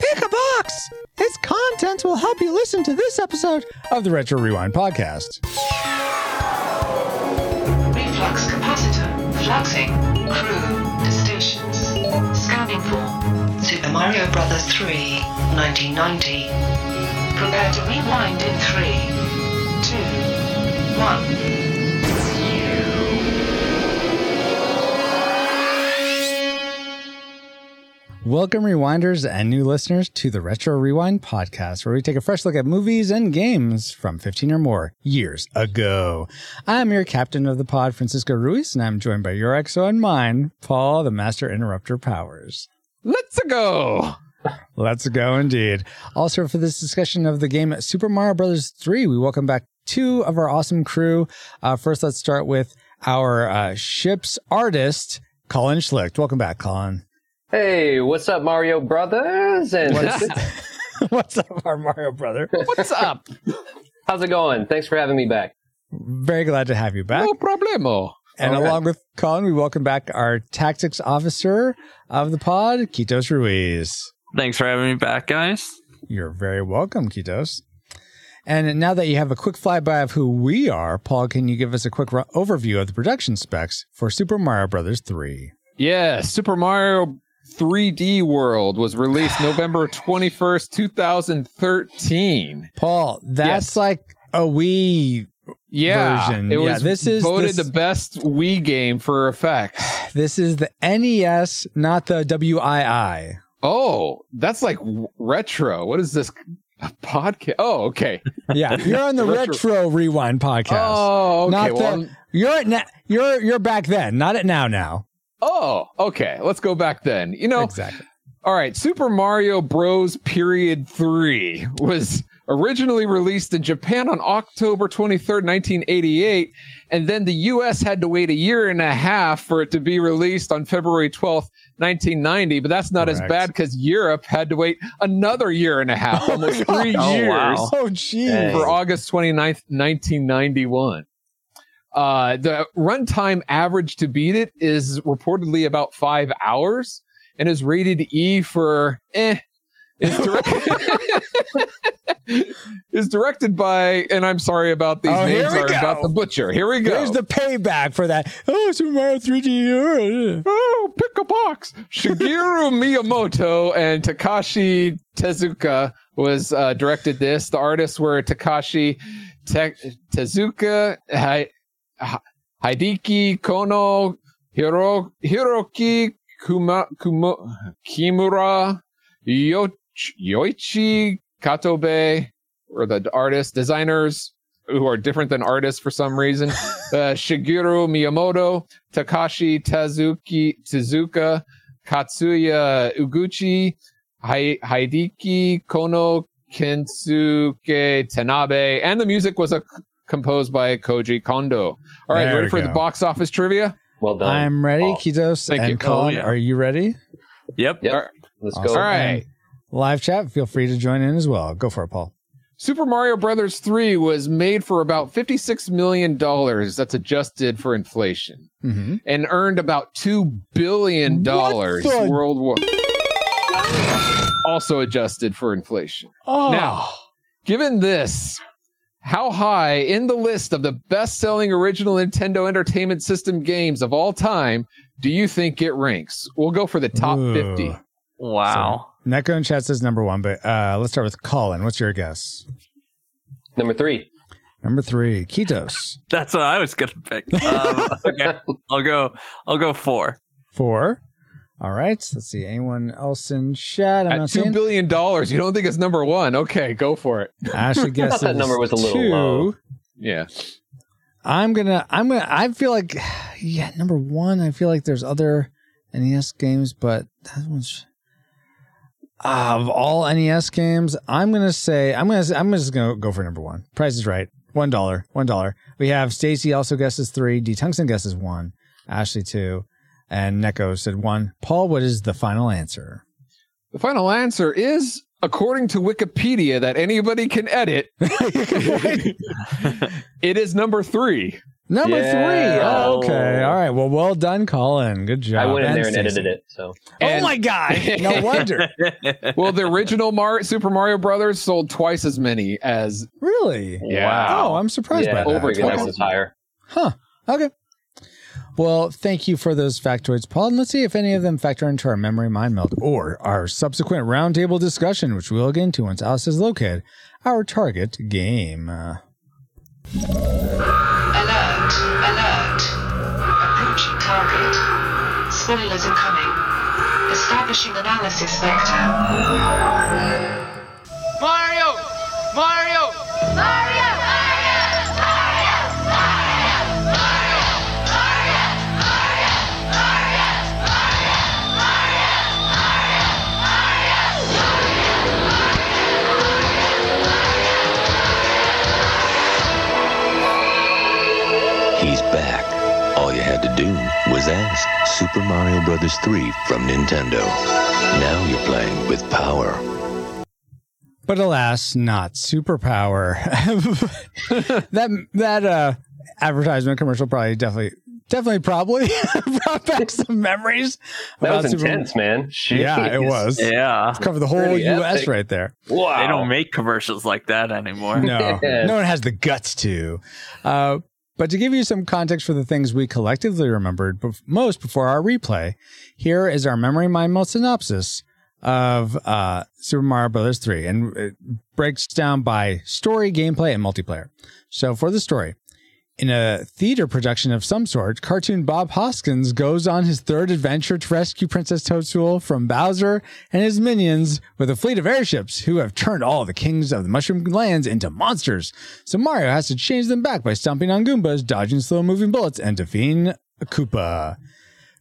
Pick a box! Its contents will help you listen to this episode of the Retro Rewind podcast. Reflux capacitor. Fluxing. Crew. To stations. Scanning for Super Mario Bros. 3, 1990. Prepare to rewind in 3, 2, 1. Welcome, rewinders and new listeners, to the Retro Rewind podcast, where we take a fresh look at movies and games from 15 or more years ago. I'm your captain of the pod, Francisco Ruiz, and I'm joined by your exo and mine, Paul, the Master Interrupter Powers. Let's go. Let's go indeed. Also, for this discussion of the game Super Mario Brothers 3, we welcome back two of our awesome crew. Uh, first, let's start with our uh, ship's artist, Colin Schlicht. Welcome back, Colin. Hey, what's up, Mario Brothers? And What's up, our Mario brother? What's up? how's it going? Thanks for having me back. Very glad to have you back. No problemo. And All right. along with Colin, we welcome back our tactics officer of the pod, Kitos Ruiz. Thanks for having me back, guys. You're very welcome, Kitos. And now that you have a quick flyby of who we are, Paul, can you give us a quick ru- overview of the production specs for Super Mario Brothers 3? Yeah, Super Mario 3D World was released November 21st, 2013. Paul, that's Yes. like a Wii. Yeah, Version. it Yeah, was this is- voted this- the best Wii game for effects. This is the NES, not the WII. Oh, that's like retro. What is this podcast? Oh, okay. Yeah, you're on the Retro- Retro Rewind podcast. Oh, okay. Not well, the- I'm- You're at na- you're you're back then, not at now now. Oh, okay. Let's go back then. You know, Exactly. All right, Super Mario Bros. Period 3 was originally released in Japan on October 23rd, 1988, and then the US had to wait a year and a half for it to be released on February 12th, 1990, but that's not as bad cuz Europe had to wait another year and a half, almost 3 Oh, years wow. Oh, geez. For August 29th, 1991. Uh, the runtime average to beat it is reportedly about five hours and is rated E for eh. Is directed, is directed by, and I'm sorry about these Oh, names are go. about the butcher. Here we go. Here's the payback for that. Oh, Super Mario 3D. Oh, pick a box. Shigeru Miyamoto and Takashi Tezuka was uh, directed this. The artists were Takashi Te- Tezuka, Hi- Hideki Konno, Hiro- Hiroki Kuma- Kuma- Kimura, Yo- Yoichi Katobe, or the artists, designers who are different than artists for some reason. uh, Shigeru Miyamoto, Takashi Tazuki, Tezuka, Katsuya Uguchi, Hai- Hideki Konno, Kensuke Tanabe, and the music was uh, composed by Koji Kondo. All right, There ready for go. the box office trivia? Well done. I'm ready, Paul. Kitos Thank and you. Colin. Oh, yeah. Are you ready? Yep. Yep. All right. Let's Awesome. go. All right. Live chat, feel free to join in as well. Go for it, Paul. Super Mario Brothers 3 was made for about $56 million. That's adjusted for inflation. Mm-hmm. And earned about $2 billion What the- worldwide. Also adjusted for inflation. Oh, Now, given this, how high in the list of the best selling original Nintendo Entertainment System games of all time do you think it ranks? We'll go for the top Ooh. 50. Wow. Neko in chat says number one, but uh, let's start with Colin. What's your guess? Number three. Number three, Ketos. That's what I was gonna pick. Um, okay, I'll go. I'll go four. Four. All right. Let's see. Anyone else in chat? I'm At not 2 seeing. billion, dollars, you don't think it's number one? Okay, go for it. i Ashley guesses that number was a little two. low. Yeah. I'm gonna. I'm gonna. I feel like, yeah, number one. I feel like there's other NES games, but that one's ah, of all NES games. I'm gonna say. I'm gonna. I'm just gonna go for number one. Price is right. One dollar. One dollar. We have Stacy also guesses three. D Tungsten guesses one. Ashley two, and Neko said one. Paul, what is the final answer? The final answer is, according to Wikipedia, that anybody can edit, it is number three. Number Yeah. three. Oh, okay. All right. Well, well done, Colin. Good job. I went in there and edited it. So Oh my god! No wonder. well, the original Mar- Super Mario Brothers sold twice as many as really? Yeah. Oh, I'm surprised yeah, by that. over I figured that twice. as higher. Huh. Okay. Well, thank you for those factoids, Paul. And let's see if any of them factor into our memory mind meld or our subsequent roundtable discussion, which we'll get into once Alice has located our target game. Uh, Alert, alert. Approaching target. Spoilers incoming. Establishing analysis vector. Mario! Mario! He's All you do was ask Super Mario Bros. 3 from Nintendo. Now you're playing with power. but alas, not superpower. that that uh, advertisement commercial probably definitely definitely probably brought back some memories. That about was Super- intense, man. Yeah, it was. yeah. Cover the whole Pretty U.S. epic. right there. Wow. They don't make commercials like that anymore. No, Yes. no one has the guts to. Uh, but to give you some context for the things we collectively remembered most before our replay, here is our memory mind meld synopsis of uh, Super Mario Brothers 3, and it breaks down by story, gameplay, and multiplayer. So for the story, in a theater production of some sort, cartoon Bob Hoskins goes on his third adventure to rescue Princess Toadstool from Bowser and his minions with a fleet of airships who have turned all the kings of the Mushroom Lands into monsters. So Mario has to change them back by stomping on Goombas, dodging slow moving bullets, and defeating a Koopa.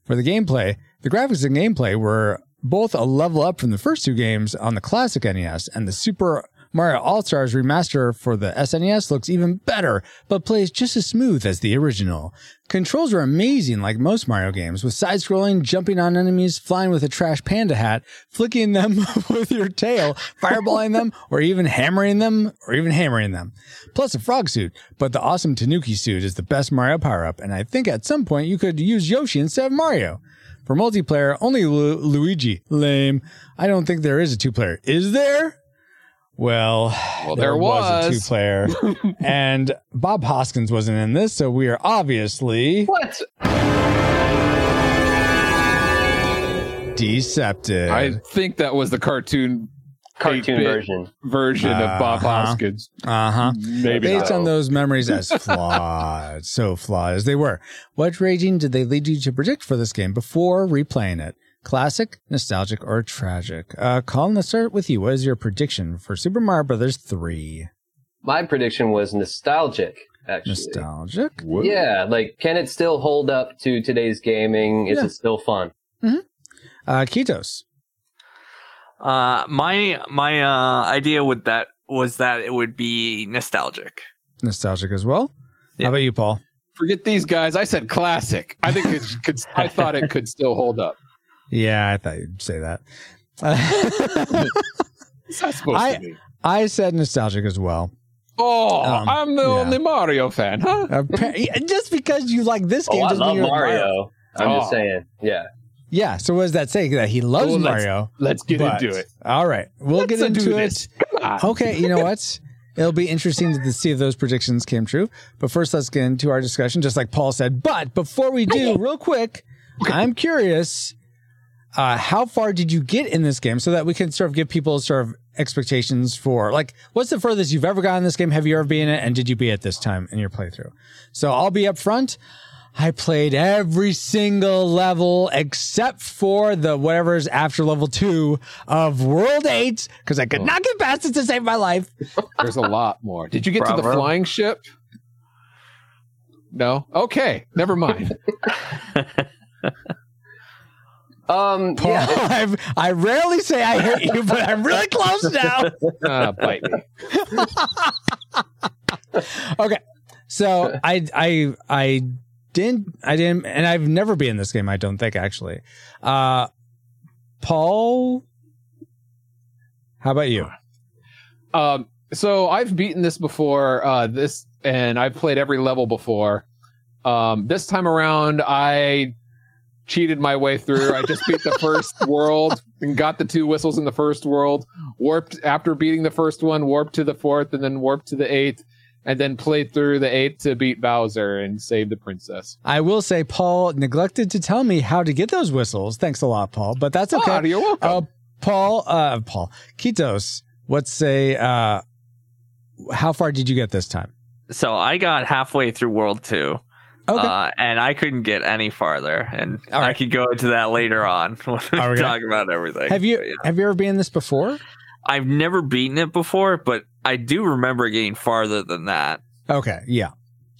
For the gameplay, the graphics and gameplay were both a level up from the first two games on the classic NES, and the Super Mario All Stars remaster for the SNES looks even better, but plays just as smooth as the original. Controls are amazing, like most Mario games, with side scrolling, jumping on enemies, flying with a trash panda hat, flicking them with your tail, fireballing them, or even hammering them, or even hammering them. Plus a frog suit, but the awesome Tanooki suit is the best Mario power up, and I think at some point you could use Yoshi instead of Mario. For multiplayer, only Lu- Luigi. Lame. I don't think there is a two player. Is there? Well, Well, there was. a two player. and Bob Hoskins wasn't in this, so we are obviously What? deceptive. I think that was the cartoon Cartoon 8-bit version. version of Bob Uh-huh. Hoskins. Uh huh. Maybe Based not. on those memories as flawed, so flawed as they were. What rating did they lead you to predict for this game before replaying it? Classic, nostalgic, or tragic? Uh, Colin, let's start with you. What is your prediction for Super Mario Brothers 3? My prediction was nostalgic, actually. Nostalgic? Yeah, like can it still hold up to today's gaming? Is Yeah. it still fun? Hmm. Uh, Kitos. Uh, my my uh, idea with that was that it would be nostalgic. Nostalgic as well. Yeah. How about you, Paul? Forget these guys. I said classic. I think it could. I thought it could still hold up. Yeah, I thought you'd say that. It's not supposed I- to be. I said nostalgic as well. Oh, Um, I'm the yeah. only Mario fan, huh? Appa- Just because you like this game Oh, I doesn't mean love you like Mario. I'm Oh. just saying. Yeah. Yeah. So what does that say? That he loves Well, let's- Mario. Let's get but- into it. All right, we'll Let's get into do it. this. Come on. Okay, you know what? It'll be interesting to see if those predictions came true. But first, let's get into our discussion, just like Paul said. But before we do, real quick, I'm curious, uh, how far did you get in this game so that we can sort of give people sort of expectations for like what's the furthest you've ever gotten in this game? Have you ever been in it? And did you be at this time in your playthrough? So I'll be up front. I played every single level except for the whatever's after level two of World 8 because I could not get past it to save my life. There's a lot more. Did you get to the flying ship? No. Okay. Never mind. Um. Paul, Yeah. I've, I rarely say I hate you, but I'm really close now. Ah, bite me. Okay. So I I I didn't I didn't and I've never been in this game, I don't think actually. Uh Paul How about you? Um, so I've beaten this before, uh, this, and I've played every level before. Um, this time around, I cheated my way through. I just beat the first world and got the two whistles in the first world. Warped after beating the first one, warped to the fourth, and then warped to the eighth, and then played through the eighth to beat Bowser and save the princess. I will say Paul neglected to tell me how to get those whistles. Thanks a lot, Paul. But that's okay. Oh, you're welcome. Uh, Paul, uh, Paul, Kitos, let's say, uh, how far did you get this time? So I got halfway through World Two, Okay. uh, and I couldn't get any farther. And All I could go into that later on when we Are gonna- talk about everything. have you But, yeah. have you ever been in this before? I've never beaten it before, but I do remember getting farther than that. Okay. Yeah.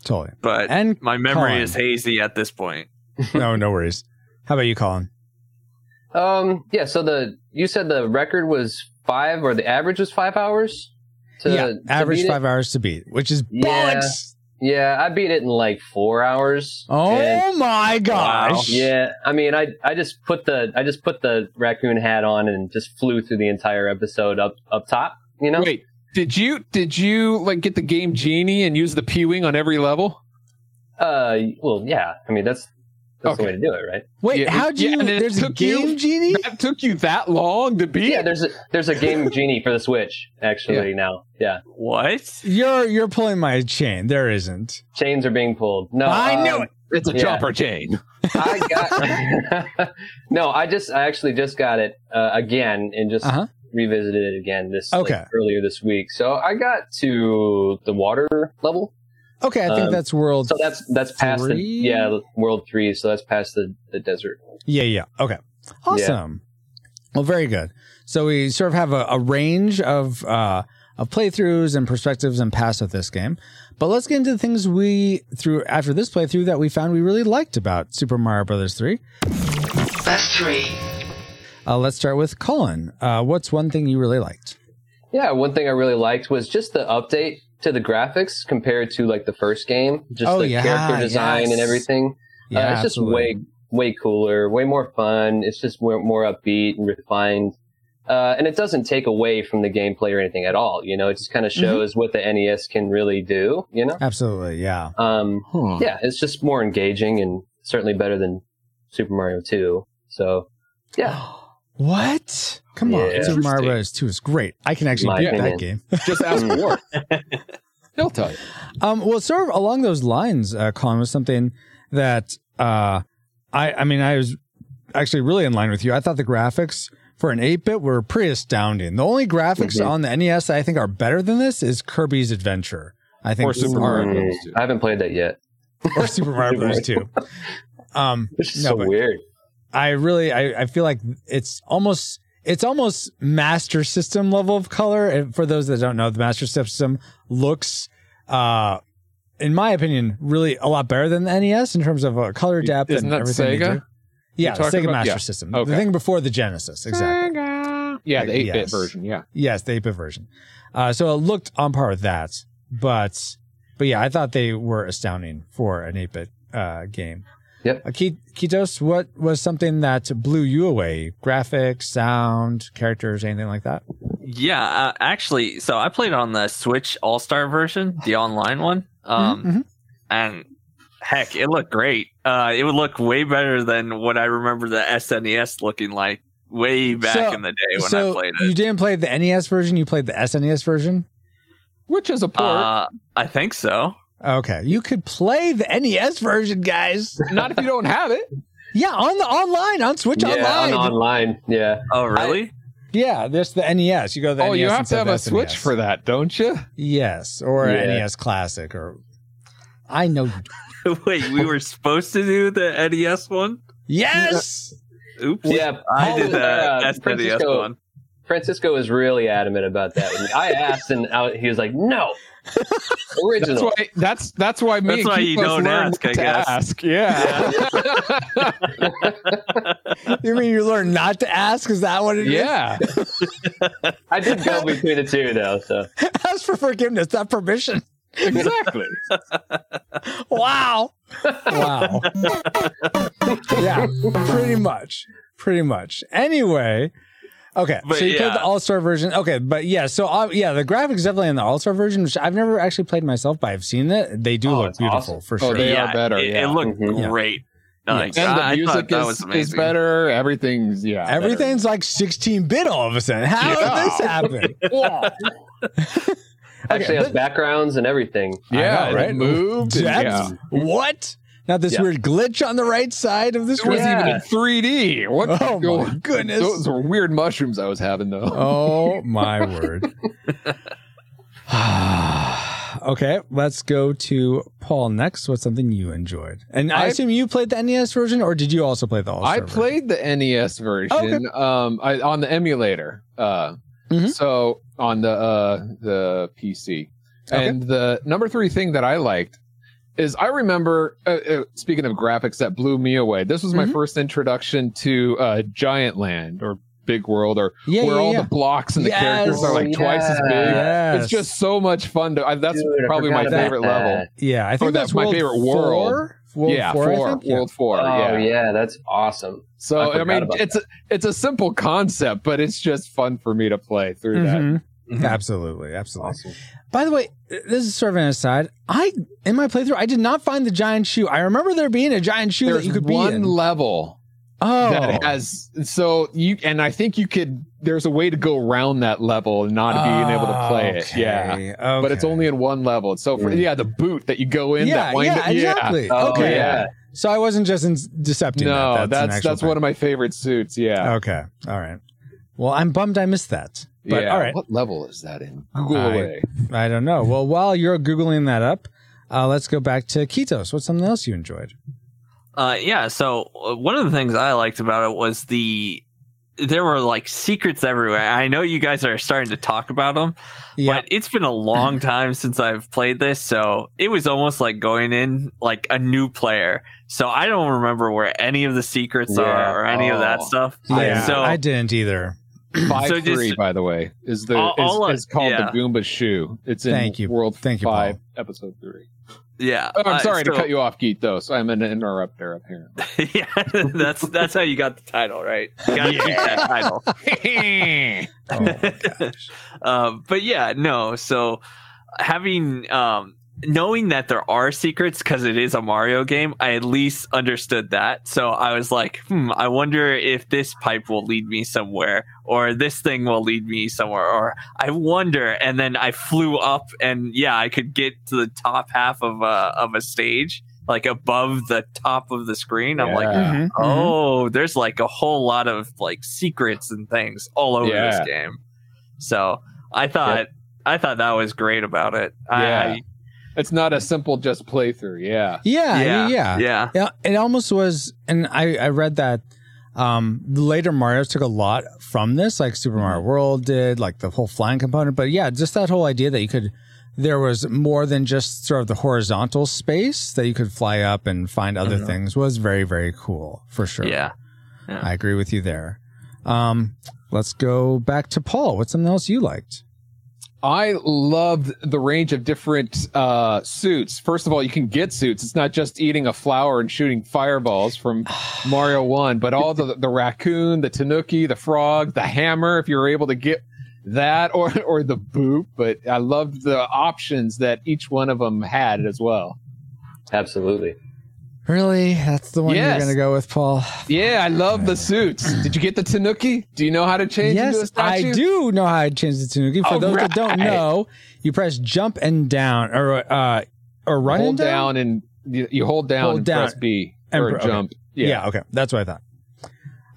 Totally. But And my memory Colin. is hazy at this point. no, no worries. How about you, Colin? Um, yeah. So the you said the record was five, or the average was five hours. To, yeah, to average beat it? five hours to beat, which is Yeah. bollocks. Yeah, I beat it in like four hours. Oh my gosh! yeah. I mean, I I just put the I just put the raccoon hat on and just flew through the entire episode up up top. You know. Wait, did you did you like get the game genie and use the P wing on every level? Uh. Well, yeah. I mean, that's that's the way to do it, right? Wait, Yeah, how do you? and it there's a took you- game genie. That took you that long to beat? Yeah. There's a there's a game genie for the Switch actually now. Yeah. What? You're you're pulling my chain. There isn't. Chains are being pulled. No. I knew um, it. it's a Yeah. jumper chain. I got no. I just I actually just got it uh, again and just Uh huh. revisited it again this like, Okay. earlier this week. So I got to the water level. Okay, I think Um, that's world. So that's that's past Three? the yeah world three. So that's past the the desert. Yeah, yeah. Okay. Awesome. Well, very good. So we sort of have a, a range of uh, of playthroughs and perspectives and past of this game. But let's get into the things we through after this playthrough that we found we really liked about Super Mario Brothers 3. Best three. Uh, let's start with Colin. Uh, what's one thing you really liked? Yeah, one thing I really liked was just the update to the graphics compared to like the first game. Just Oh, the yeah, character design yes. and everything. uh, it's just way way cooler, way more fun. It's just more, more upbeat and refined. Uh, and it doesn't take away from the gameplay or anything at all. You know, it just kind of shows what the NES can really do. You know, Absolutely, yeah. um, Huh. yeah, it's just more engaging and certainly better than Super Mario 2. So, yeah, What? Come on, Yeah. Super Mario Bros. 2 is great. I can actually My beat that game. Just ask for it. They'll tell you. Um, well, sort of along those lines, uh, Colin was something that uh, I, I mean, I was actually really in line with you. I thought the graphics for an 8 bit were pretty astounding. The only graphics Mhm. on the NES that I think are better than this is Kirby's Adventure. I think Or Super Mario Bros. 2. I haven't played that yet. or Super Mario Bros. 2. Um, It's no, so but weird. I really, I, I feel like it's almost, it's almost Master System level of color. And for those that don't know, the Master System looks, uh, in my opinion, really a lot better than the NES in terms of uh, color depth Isn't and that everything. Sega? Yeah, the talking Sega about- Master yeah. System. Okay. The thing before the Genesis, exactly. Yeah, the 8 bit Yes. version. Yeah. Yes, the 8-bit version. Uh, so it looked on par with that, but but yeah, I thought they were astounding for an 8-bit uh, game. Yep. Uh, Kitos, what was something that blew you away? Graphics, sound, characters, anything like that? Yeah, uh, actually, so I played on the Switch All Star version, the online one. Um, Mhm, mhm. and heck, it looked great. Uh, it would look way better than what I remember the SNES looking like way back So- in the day when so I played it. you didn't play the NES version, you played the SNES version? Which is a port. Uh, I think so. Okay. You could play the NES version, guys. Not if you don't have it. Yeah, on the online, on Switch Yeah, Online. on online. Yeah. Oh, really? yeah, there's the NES. You go to the Oh, NES you have to have a the Switch for that, don't you? Yes, or an Yeah. NES Classic, or I know. Wait, we were supposed to do the NES one? Yes. Oops. Yeah. I did the uh, SNES Francisco- one. Francisco was really adamant about that. I asked, and I, he was like, "No, That's why. That's that's why me. That's and why you Keithos don't learned ask, I to guess. Ask. Yeah. you mean you learn not to ask? Is that what it is? yeah. I did go between the two though. So Ask for forgiveness, not permission. Exactly. Wow. wow. yeah, pretty much. Pretty much. Anyway, Okay, But so you played the All Star version. Okay, but yeah, so uh, yeah, the graphics definitely in the All Star version, which I've never actually played myself, but I've seen it. They do Oh, look beautiful awesome. for Oh, sure. they yeah, are better, It, yeah. it looked Mhm. Great. Like, and the I, I music thought that is, was is amazing. better. Everything's yeah. better. Everything's like 16 bit all of a sudden. How Yeah. did this happen? Actually, but- has backgrounds and everything. Yeah, know, right? moved. and yeah. What? Not this Yeah. weird glitch on the right side of the It was. Yeah. even in 3D. What? Oh my goodness. Those were weird mushrooms I was having though. Oh my word. okay, let's go to Paul next. What's something you enjoyed? And I, I- assume you played the NES version, or did you also play the All I played the NES version Okay. um, I, on the emulator. Uh, Mhm. So on the uh, the PC, Okay. and the number three thing that I liked is I remember uh, uh, speaking of graphics that blew me away. This was my Mhm. first introduction to uh, Giant Land or Big World or Yeah, where yeah, all yeah. the blocks and the Yes. characters are like Oh, twice as big. Yes. It's just so much fun to. I, that's Dude, I probably my favorite that. level. Yeah, I think Or that's my favorite world. Four? World yeah, four, four. World Four. Oh yeah. yeah. that's awesome. So I I, mean, it's a, it's a simple concept, but it's just fun for me to play through that. Mhm. Mhm. Absolutely, absolutely. Awesome. By the way, this is sort of an aside. I in my playthrough, I did not find the giant shoe. I remember there being a giant shoe There's that you could be one in. level oh, that has so you and I think you could. There's a way to go around that level and not being able to play it. Yeah. Okay, But it's only in one level. So for, Mm. yeah, the boot that you go in. yeah, yeah, exactly. Oh, okay, yeah. So I wasn't just in decepting. No, that. that's an that's, one of my favorite suits. Yeah. Okay, all right. Well, I'm bummed I missed that. But yeah. all right, What level is that in? Google I- away. I don't know. Well, while you're googling that up, uh, let's go back to Ketos. What's something else you enjoyed? Uh, yeah. So uh, one of the things I liked about it was the there were like secrets everywhere. I know you guys are starting to talk about them, Yeah, but it's been a long time since I've played this, so it was almost like going in like a new player. So I don't remember where any of the secrets Yeah. are or any of that Oh. stuff. yeah. So I didn't either. Five So just- three, by the way, is the All- is, all I- is called yeah. the Goomba shoe. It's in Thank you. World Thank you, Five, Paul. Episode Three. yeah, Oh, I'm uh, sorry to cut you off, Geet. Though, so I'm an interrupter interrupt there. Apparently, yeah, that's that's how you got the title, right? You gotta keep that title. Oh um, but yeah, no. So having um, knowing that there are secrets because it is a Mario game, I at least understood that. So I was like, hmm, I wonder if this pipe will lead me somewhere, or this thing will lead me somewhere, or I wonder. And then I flew up, and yeah, I could get to the top half of a of a stage. Like above the top of the screen, I'm like, Yeah. Mhm, mhm. oh, there's like a whole lot of like secrets and things all over Yeah. this game. So I thought I thought that was great about it. Yeah. I, it's not a simple just playthrough. Yeah, Yeah, yeah, yeah, yeah. yeah, Yeah, it almost was, and I I read that um the later Mario's took a lot from this, like Super Mario World did, like the whole flying component. But yeah, just that whole idea that you could there was more than just sort of the horizontal space that you could fly up and find other Mhm. things was very very cool for sure. yeah. I agree with you there. Um, let's go back to Paul. What's something else you liked? I loved the range of different uh, suits. First of all, you can get suits. It's not just eating a flower and shooting fireballs from Mario One, but all the the raccoon, the tanooki, the frog, the hammer. If you're able to get that, or or the boop. But I loved the options that each one of them had as well. Absolutely. Really, that's the one Yes. you're gonna go with, Paul. Yeah, I love the suits. Did you get the tanooki? Do you know how to change into a Yes? I do know how to change the Tanooki. For All those that don't know, you press jump and down, or uh, or run hold and down. down and you, you hold down Hold and down press B and or okay. jump. Yeah. okay, that's what I thought.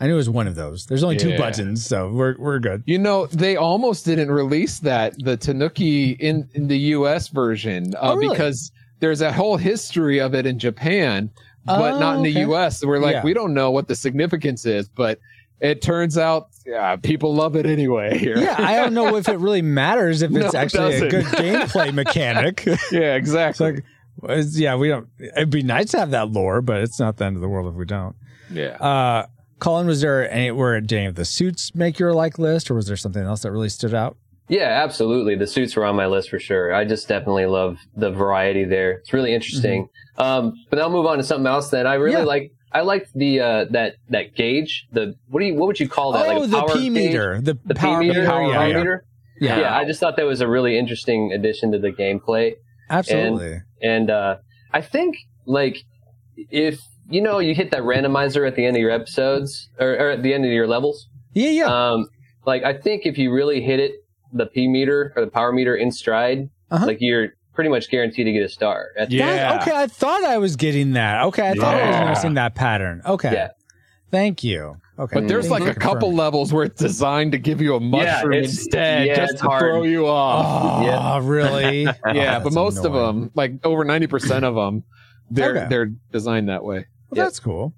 I knew it was one of those. There's only two buttons, so we're we're good. You know, they almost didn't release that the Tanooki in in the U.S. version uh, Oh, really? because there's a whole history of it in Japan, but Oh, not in the okay. U.S. We're like, Yeah. we don't know what the significance is, but it turns out yeah, people love it anyway. Here. Yeah, I don't know if it really matters if No, it's it actually a good gameplay mechanic. yeah, exactly. like, yeah, we don't. It'd be nice to have that lore, but it's not the end of the world if we don't. yeah. Uh, Colin, was there any where did any of the suits make your like list, or was there something else that really stood out? Yeah, absolutely. The suits were on my list for sure. I just definitely love the variety there. It's really interesting. Um, but I'll move on to something else that I really Yeah. like. I liked the uh, that that gauge. The what do you what would you call that? oh, like a the P meter, the, The power P meter, meter. power yeah, yeah. meter. Yeah. Yeah. I just thought that was a really interesting addition to the gameplay. absolutely. And uh, I think like if you know you hit that randomizer at the end of your episodes or, or at the end of your levels, yeah, yeah. um, like I think if you really hit it, the P meter or the power meter in stride, Uh-huh. like you're pretty much guaranteed to get a star. At Yeah. That- okay, I thought I was getting that. Okay, I thought I was Yeah. noticing that pattern. Okay. Yeah. Thank you. Okay. But there's like a couple levels where it's designed to give you a mushroom it's- instead, yeah, just to hard. throw you off. Oh, Yeah. really? yeah, Oh, but that's most of them, like over ninety percent of them, they're Okay. they're designed that way. Well, Yep. that's cool.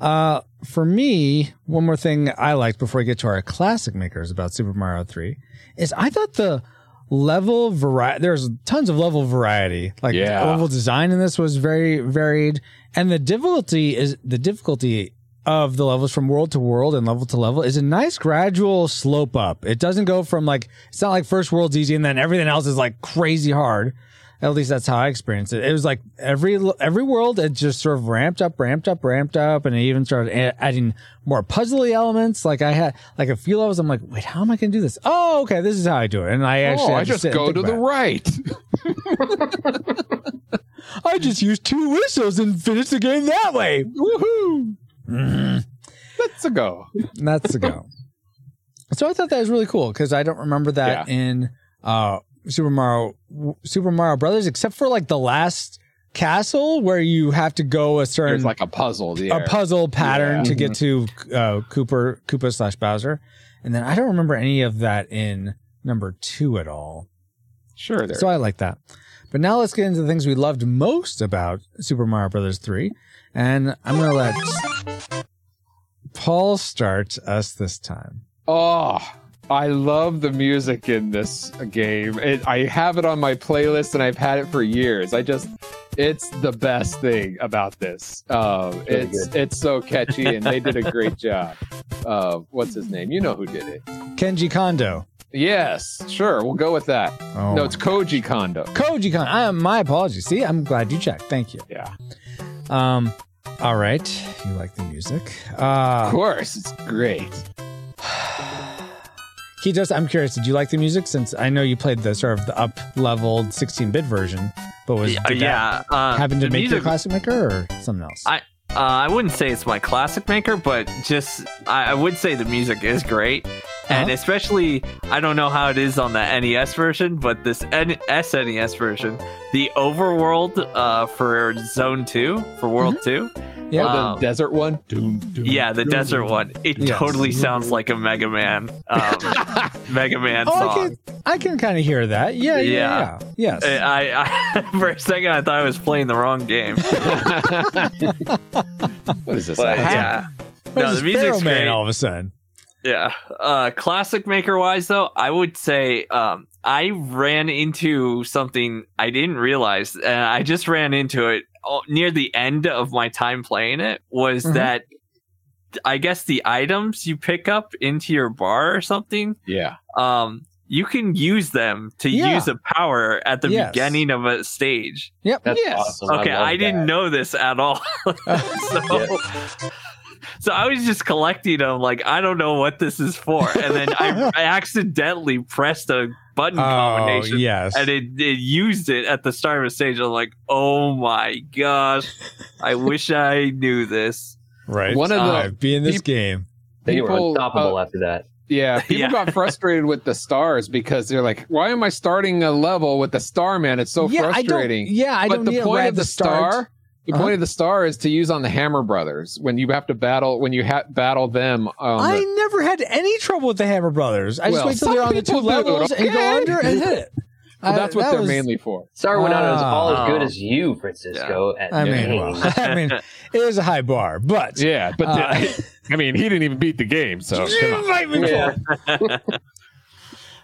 Uh, for me, one more thing I liked before we get to our classic makers about Super Mario 3 is I thought the level variety, there's tons of level variety. Like Yeah. level design in this was very varied. And the difficulty is the difficulty of the levels from world to world and level to level is a nice gradual slope up. It doesn't go from like, it's not like first world's easy and then everything else is like crazy hard. At least that's how I experienced it. It was like every every world it just sort of ramped up, ramped up, ramped up, and it even started adding more puzzly elements. Like I had like a few levels, I'm like, wait, how am I going to do this? Oh, okay, this is how I do it. And I actually, oh, I just go to the right. I just used two whistles and finished the game that way. Woohoo! Mm, Let's go. that's the go. so I thought that was really cool because I don't remember that in uh, Super Mario Super Mario Brothers, except for like the last castle where you have to go a certain There's like a puzzle. a puzzle pattern Yeah. to get to uh, Cooper Koopa slash Bowser, and then I don't remember any of that in number two at all. Sure, there. So I like that. But now let's get into the things we loved most about Super Mario Brothers 3. And I'm to let Paul start us this time. Oh, I love the music in this game. It, I have it on my playlist and I've had it for years. I just, it's the best thing about this. Um, it's it's so catchy and they did a great job. Uh, what's his name? You know who did it? Kenji Kondo. Yes, sure. We'll go with that. Oh. No, it's Koji Kondo. Koji Kondo. I, my apologies. See, I'm glad you checked. Thank you. Yeah, Um, all right. You like the music. of Uh, course. It's great. he does. I'm curious. Did you like the music? Since I know you played the sort of the up leveled 16 bit version, but was Yeah, yeah. Uh, happen to make your music- classic maker or something else? I- Uh, I wouldn't say it's my classic maker, but just I, I would say the music is great, and Uh-huh. especially I don't know how it is on the NES version, but this N- SNES version, the overworld uh, for Zone Two for World Two, yeah. Oh, the Um, desert one. Doom, doom, yeah, the doom, desert doom. one, it Yes. totally sounds like a Mega Man, um, Mega Man oh, I song. can, I can kind of hear that. Yeah, yeah, Yeah. yeah. Yes. I, I for a second I thought I was playing the wrong game. what is this? But, a- yeah. What No, is the this Pharaoh music's Man great. all of a sudden. Yeah. Uh classic maker wise though, I would say um I ran into something I didn't realize and I just ran into it uh, near the end of my time playing it was Mhm. that I guess the items you pick up into your bar or something Yeah. um you can use them to Yeah. use a power at the Yes. beginning of a stage. Yep. That's yes. awesome. Okay, love I, didn't that. know this at all. so, so I was just collecting them, like I don't know what this is for, and then I, I accidentally pressed a button Oh, combination, yes. and it, it used it at the start of a stage. I'm like, oh my gosh, I wish I knew this. right. One of the Uh, be in this peop- game. They were unstoppable uh, after that. Yeah, people Yeah. got frustrated with the stars because they're like, "Why am I starting a level with the star man? It's so yeah, frustrating." I don't, yeah, I but don't the need point right of at the start. star, the Uh-huh. point of the star is to use on the Hammer Brothers when you have to battle when you ha- battle them. Um, I never had any trouble with the Hammer Brothers. I just wait till they're on the two people do, levels and go under and hit it. well, that's what that they're was- mainly for. Sorry, we're not as, all as good Oh. as you, Francisco. At I mean, well, I mean, it is a high bar, but Yeah, but Uh, the- I mean, he didn't even beat the game, so come on. Yeah.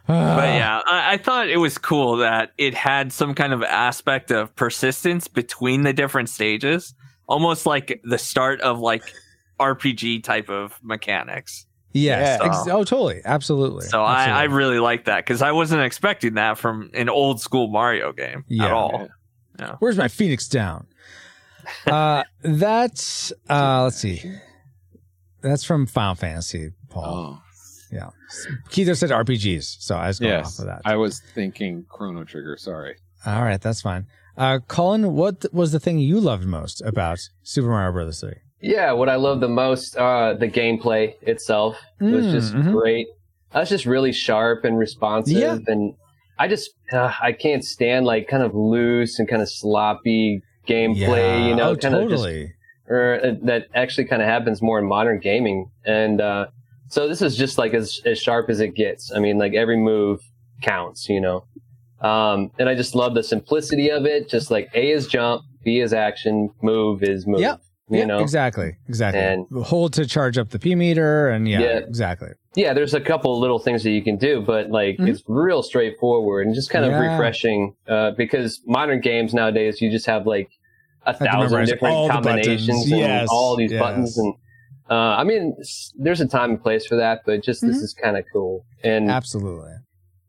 But Uh, yeah, I, I thought it was cool that it had some kind of aspect of persistence between the different stages, almost like the start of like RPG type of mechanics. Yes. Yeah. Ex- oh, totally. Absolutely. So I, I really like that because I wasn't expecting that from an old school Mario game Yeah. at all. Where's my Phoenix down? uh, that's uh, let's see. That's from Final Fantasy, Paul. Oh, Yeah. Keith said RPGs, so I was going yes. off of that. I was thinking Chrono Trigger. Sorry. All right, that's fine. Uh, Colin, what was the thing you loved most about Super Mario Brothers 3? Yeah, what I love the most, uh, the gameplay itself. It was Mm, just mhm. great. I was just really sharp and responsive, Yeah. and I just uh, I can't stand like kind of loose and kind of sloppy gameplay. You know, oh, kind of just or uh, that actually kind of happens more in modern gaming. And uh, so this is just like as as sharp as it gets. I mean, like every move counts, you know. Um, and I just love the simplicity of it. Just like A is jump, B is action, move is move. Yep. You yeah, know, exactly, exactly. And- Hold to charge up the P meter, and yeah, Yeah. exactly. yeah, there's a couple little things that you can do, but like Mhm. it's real straightforward and just kind of Yeah. refreshing. Uh, because modern games nowadays, you just have like a thousand different all combinations and Yes, all these yes. buttons. And uh, I mean, there's a time and place for that, but just this Mhm. is kind of cool. And Absolutely.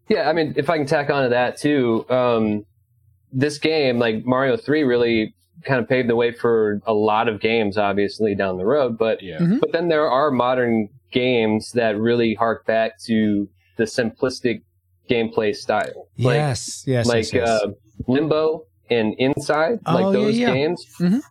yeah, I mean, if I can tack onto that too, um, this game, like Mario 3, really kind of paved the way for a lot of games, obviously, down the road. But Yeah. Mhm. but then there are modern games that really hark back to the simplistic gameplay style. Like, yes, yes, like yes, yes. Uh, Limbo and Inside, Oh, like those yeah. games Mhm.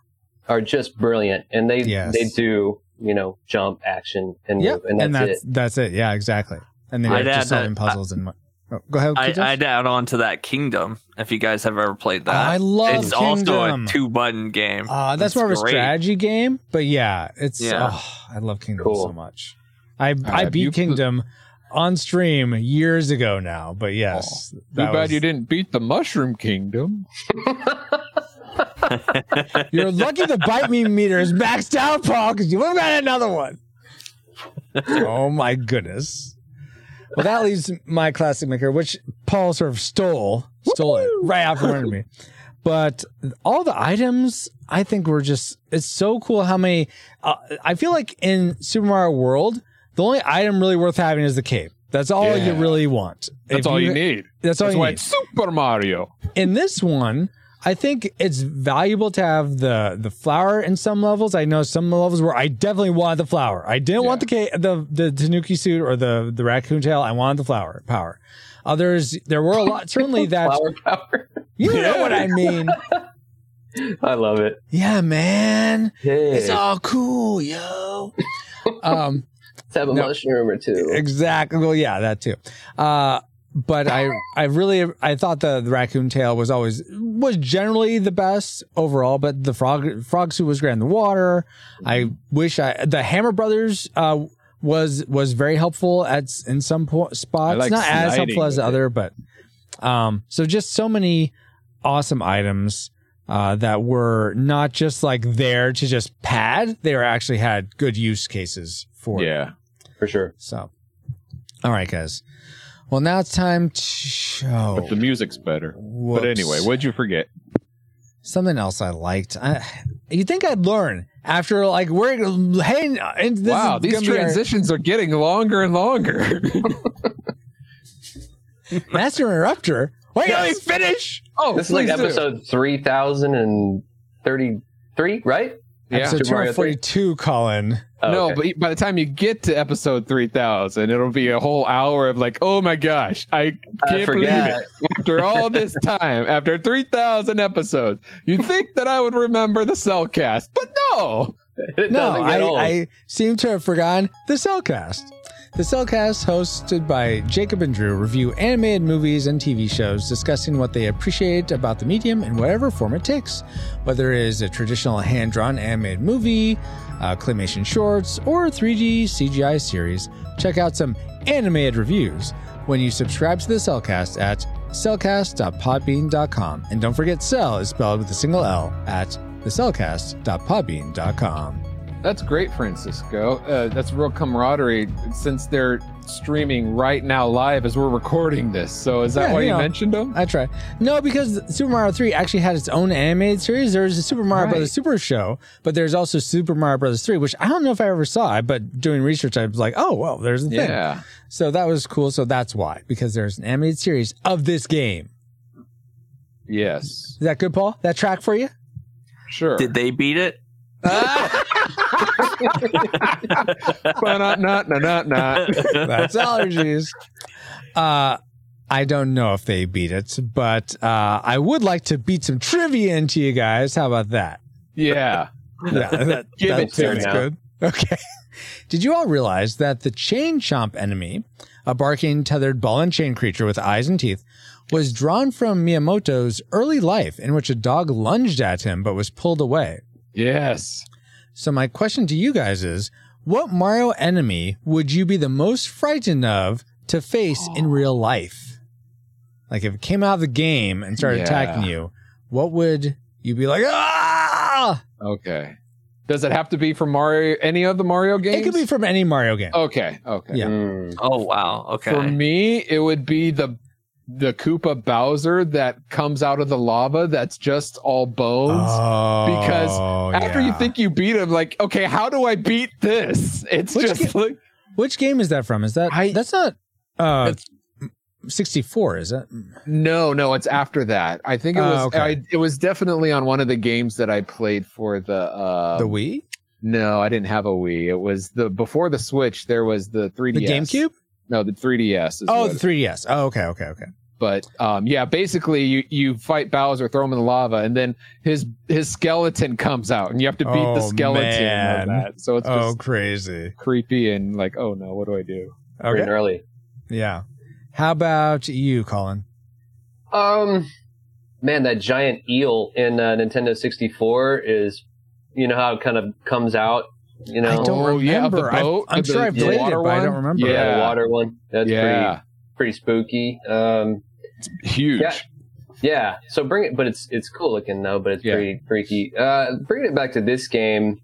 are just brilliant, and they Yes. they do you know jump, action, and Yep, move, and that's, that's it. that's it. Yeah, exactly. And then you're just solving that- puzzles and what? Oh, go ahead. I, Keith. I'd add on to that Kingdom if you guys have ever played that. I love it's also a two button game. Uh, that's It's more of a strategy game, but yeah, it's. Yeah. Oh, I love Kingdom Cool. so much. I I have beat you put- Kingdom on stream years ago now, but yes, Too that bad was- you didn't beat the Mushroom Kingdom. You're lucky the bite me meter is maxed out, Paul, because you would have got another one. oh my goodness. Well, that leaves my classic maker, which Paul sort of stole, stole it right out from under me. But all the items, I think were just, it's so cool how many, uh, I feel like in Super Mario World, the only item really worth having is the cape. That's all you really want. That's If all you, need. That's all That's you why need Super Mario. in this one, I think it's valuable to have the the flower in some levels. I know some levels where I definitely wanted the flower. I didn't want the ca- the the Tanooki suit or the the raccoon tail. I wanted the flower power. Others, there were a lot. Certainly, that Flower power. you know what I mean. I love it. Yeah, man, it's all cool, yo. um, let's have a no. mushroom or two. Exactly. Well, yeah, that too. Uh, but I, I really, I thought the, the raccoon tail was always was generally the best overall. But the frog frog suit was great in the water. I wish I the Hammer Brothers uh, was was very helpful at in some po- spots. like Not as helpful as the it. other, but um, so just so many awesome items. Uh, that were not just like there to just pad; they were actually had good use cases for it. Yeah. For sure. So, all right, guys. Well, now it's time to show. But the music's better. But anyway, what'd you forget? something else I liked. I, you think I'd learn after like we're hey, and this wow, is these gonna our- transitions are getting longer and longer. Master Interrupter. Wait, let me Yes. finish. oh, This is like please do. episode 3033, right? Yeah. Episode Super 242, Colin. Oh, no, okay. but by the time you get to episode 3000, it'll be a whole hour of like, oh my gosh, I I can't believe it. After all this time, after 3000 episodes, you'd think that I would remember the Cellcast, but no. it No, I. I seem to have forgotten the Cellcast. The Cellcast, hosted by Jacob and Drew, review animated movies and TV shows, discussing what they appreciate about the medium in whatever form it takes. Whether it is a traditional hand drawn animated movie, uh, claymation shorts, or a 3D CGI series, check out some animated reviews when you subscribe to the Cellcast at cellcast.podbean.com. And don't forget, cell is spelled with a single L at thecellcast.podbean.com. That's great, Francisco. Uh, that's real camaraderie since they're streaming right now live as we're recording this. So is that Yeah, why you you know. mentioned them? I try. No, because Super Mario 3 actually had its own animated series. There's a Super Mario Right. Brothers Super Show, but there's also Super Mario Brothers 3, which I don't know if I ever saw, but doing research, I was like, oh, well, there's the thing. Yeah. So that was cool. So that's why, because there's an animated series of this game. Yes. Is that good, Paul? That track for you? Sure. Did they beat it? not, not, not, not. That's allergies. Uh, I don't know if they beat it, but uh, I would like to beat some trivia into you guys. How about that? Yeah. Yeah, that, Give that it to me sounds now. good. Okay. Did you all realize that the chain chomp enemy, a barking, tethered ball and chain creature with eyes and teeth, was drawn from Miyamoto's early life in which a dog lunged at him but was pulled away? Yes. So my question to you guys is, what Mario enemy would you be the most frightened of to face in real life? Like if it came out of the game and started Yeah. attacking you, what would you be like, ah? Okay. Does it have to be from Mario? Any of the Mario games? It could be from any Mario game. Okay. Okay. Yeah. Mm. Oh wow. Okay. For me, it would be the the Koopa Bowser that comes out of the lava. That's just all bones. because Oh, After you think you beat him, like, okay, how do I beat this? It's Which just ga- like which game is that from? Is that I- that's not uh That's- 64, is it? no, no. It's after that. I think it Oh, was. okay. I, it was definitely on one of the games that I played for the. Uh, the Wii? No, I didn't have a Wii. It was the before the Switch. There was the 3DS. The GameCube? No, the 3DS. Is Oh, the 3DS. Oh, okay, okay, okay. But um, yeah, basically you you fight Bowser, throw him in the lava, and then his his skeleton comes out, and you have to beat the Oh, skeleton man. that. So it's Oh, just crazy. creepy and like, oh no, what do I do? Pretty Okay. early. Yeah. How about you, Colin? Um, man, that giant eel in uh, Nintendo 64 is, you know how it kind of comes out. You know, I don't Oh, yeah, of the remember. I've- boat, I'm the- sure I've played it, water but I don't remember. yeah, Yeah. the water one. That's yeah, pretty pretty spooky. Um, huge. Yeah. yeah. So bring it, but it's it's cool looking though, but it's Yeah. pretty freaky. Uh, bringing it back to this game.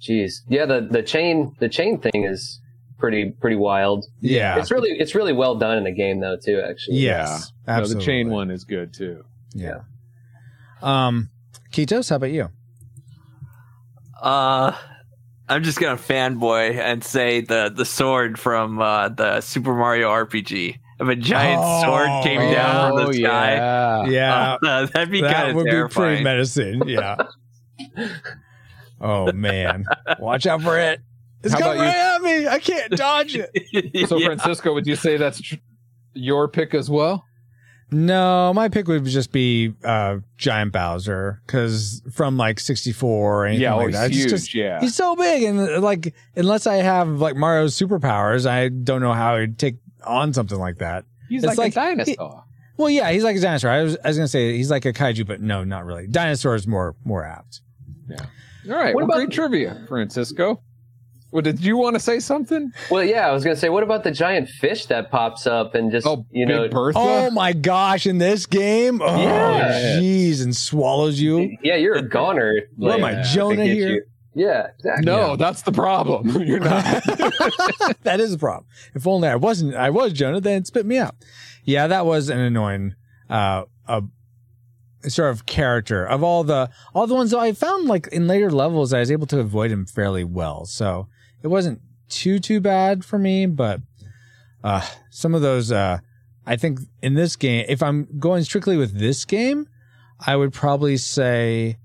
Jeez, yeah, the the chain the chain thing is pretty pretty wild. Yeah. It's really it's really well done in the game though too. Actually, Yeah. No, Absolutely. the chain one is good too. Yeah. Um, Kitos, how about you? Uh, I'm just gonna fanboy and say the the sword from uh, the Super Mario RPG. If a giant Oh, sword came down from Oh, the sky, yeah. Yeah. uh, that'd be kind that of would be pretty terrifying. Yeah. oh man. Watch out for it. It's How coming right at me. I can't dodge it. So Yeah. Francisco, would you say that's tr- your pick as well? No, my pick would just be uh Giant Bowser because from like 64 or anything Yeah, like oh, that. he's huge. just- yeah, He's so big, and like, unless I have like Mario's superpowers, I don't know how he'd take on something like that. he's it's like, like- a dinosaur. Well, yeah, he's like a dinosaur. I was, I was gonna say he's like a kaiju, but no, not really. Dinosaur is more more apt. Yeah. All right, What well, about- great trivia, Francisco. Well, did you want to say something? Well, yeah, I was gonna say, what about the giant fish that pops up and just Oh, you know, Bertha. Oh my gosh! In this game, oh Yeah. jeez, and swallows you. yeah, you're a goner. What am I, Jonah here? you. Yeah, exactly. no, Yeah. that's the problem. You're not. that is a problem. If only I wasn't, I was Jonah, then it spit me out. Yeah, that was an annoying, uh, uh, sort of character of all the, all the ones that I found like in later levels, I was able to avoid him fairly well. So it wasn't too, too bad for me, but, uh, some of those, uh, I think in this game, if I'm going strictly with this game, I would probably say,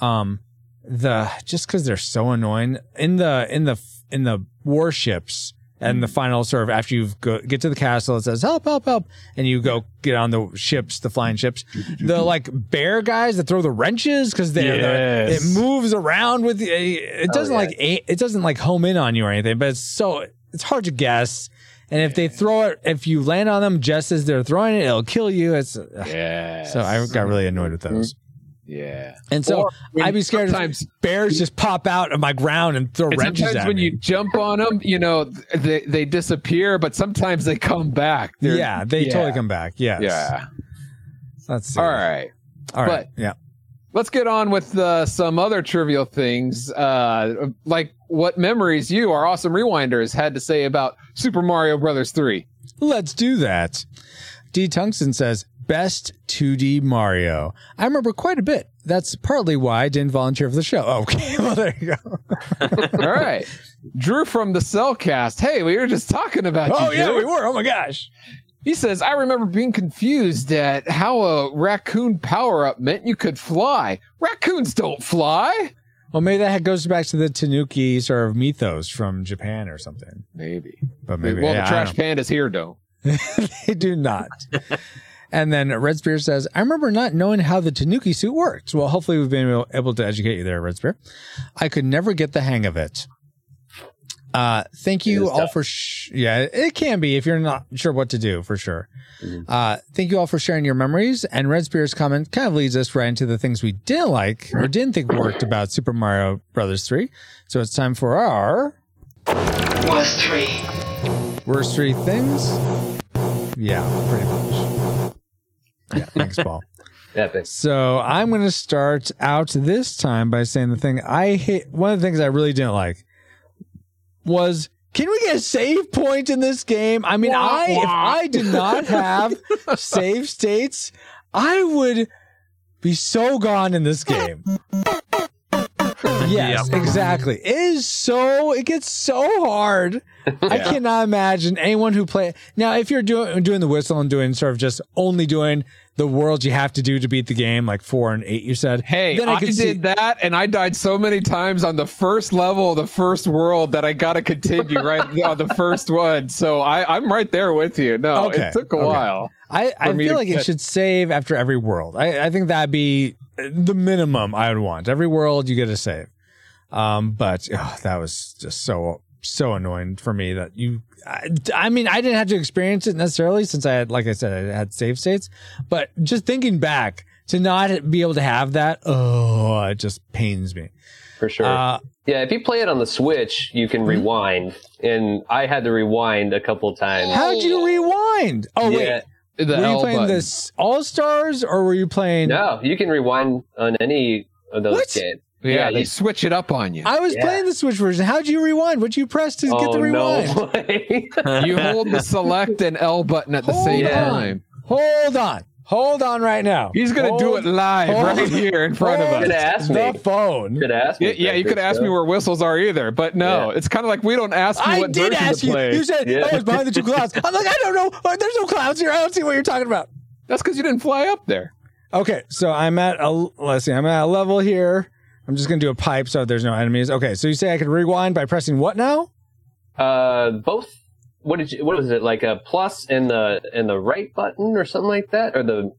um, the just because they're so annoying. In the in the in the warships and the mm. final sort of after you go get to the castle it says help help help. And you go get on the ships the flying ships. The like bear guys that throw the wrenches because they Yes. it moves around with it oh, doesn't yeah. like it doesn't like home in on you or anything but it's so it's hard to guess. And if they throw it if you land on them just as they're throwing it it'll kill you. It's yeah. so I got really annoyed with those Yeah. and so I'd be scared if sometimes- bears just pop out of my ground and throw And wrenches sometimes at when me. you jump on them, you know, they they disappear, but sometimes they come back. They're- yeah, they yeah. totally come back. Yes. Yeah. Let's. All right. All right. but- yeah. Let's get on with uh, some other trivial things, uh, like what memories you, our awesome rewinders, had to say about Super Mario Brothers 3. Let's do that. D. Tungsten says, best 2D Mario. I remember quite a bit. That's partly why I didn't volunteer for the show. Oh, okay. Well, there you go. All right. Drew from the Cellcast. Hey, we were just talking about oh, you. Oh, yeah, we were. Oh, my gosh. He says, I remember being confused at how a raccoon power up meant you could fly. Raccoons don't fly. Well, maybe that goes back to the Tanuki sort of mythos from Japan or something. Maybe. But maybe. well, yeah, the trash pandas here don't. they do not. And then Red Spear says, I remember not knowing how the Tanooki suit works. Well, hopefully we've been able to educate you there, Red Spear. I could never get the hang of it. Uh, thank you all tough. for, sh- yeah, it can be if you're not sure what to do for sure. Mm-hmm. Uh, thank you all for sharing your memories. And Red Spear's comment kind of leads us right into the things we didn't like or didn't think worked about Super Mario Brothers 3. So it's time for our worst three. Worst three things? Yeah, pretty much. Yeah, thanks, Paul. Epic. So I'm going to start out this time by saying the thing I hate. One of the things I really didn't like was can we get a save point in this game? I mean, wah, I wah. if I did not have save states, I would be so gone in this game. Yes, yep. exactly. It is so it gets so hard. yeah. I cannot imagine anyone who play now if you're doing doing the whistle and doing sort of just only doing the world you have to do to beat the game, like four and eight. You said, "Hey, then I, I did see- that, and I died so many times on the first level of the first world that I got to continue right on the first one." So I, I'm right there with you. No, okay. it took a okay. while. I, I feel like get- it should save after every world. I, I think that'd be the minimum I would want. Every world you get a save. Um, but oh, that was just so so annoying for me that you I, I, mean i didn't have to experience it necessarily since i had like i said i had save states but just thinking back to not be able to have that oh it just pains me for sure uh, yeah if you play it on the switch you can mm-hmm. rewind and i had to rewind a couple times how'd you rewind oh yeah. wait the were you playing button. this all stars or were you playing no you can rewind on any of those what? games yeah, yeah, they switch it up on you. I was yeah. playing the Switch version. How'd you rewind? What'd you press to oh, get the oh, rewind? No you hold the select and L button at the hold same on. time. Hold on. Hold on right now. He's going to do it live right here in front of us. Could ask me. The phone. Could ask me. Yeah, yeah you could ask me where whistles are either, but no, yeah. it's kind of like we don't ask you I what did ask you. Play. You said, yeah. "Oh, it's behind the two clouds." I'm like, I don't know. Oh, there's no clouds here. I don't see what you're talking about. That's because you didn't fly up there. Okay, so I'm at a let's see, I'm at a level here. I'm just gonna do a pipe so there's no enemies. Okay, so you say I could rewind by pressing what now? Uh, both. What did you? What was it? Like a plus in the in the right button or something like that, or the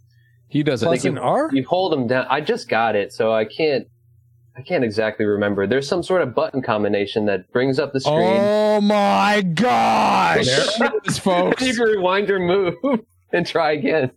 he does plus an R. You hold them down. I just got it, so I can't. I can't exactly remember. There's some sort of button combination that brings up the screen. Oh my gosh! There it is, folks. you can rewind your move and try again.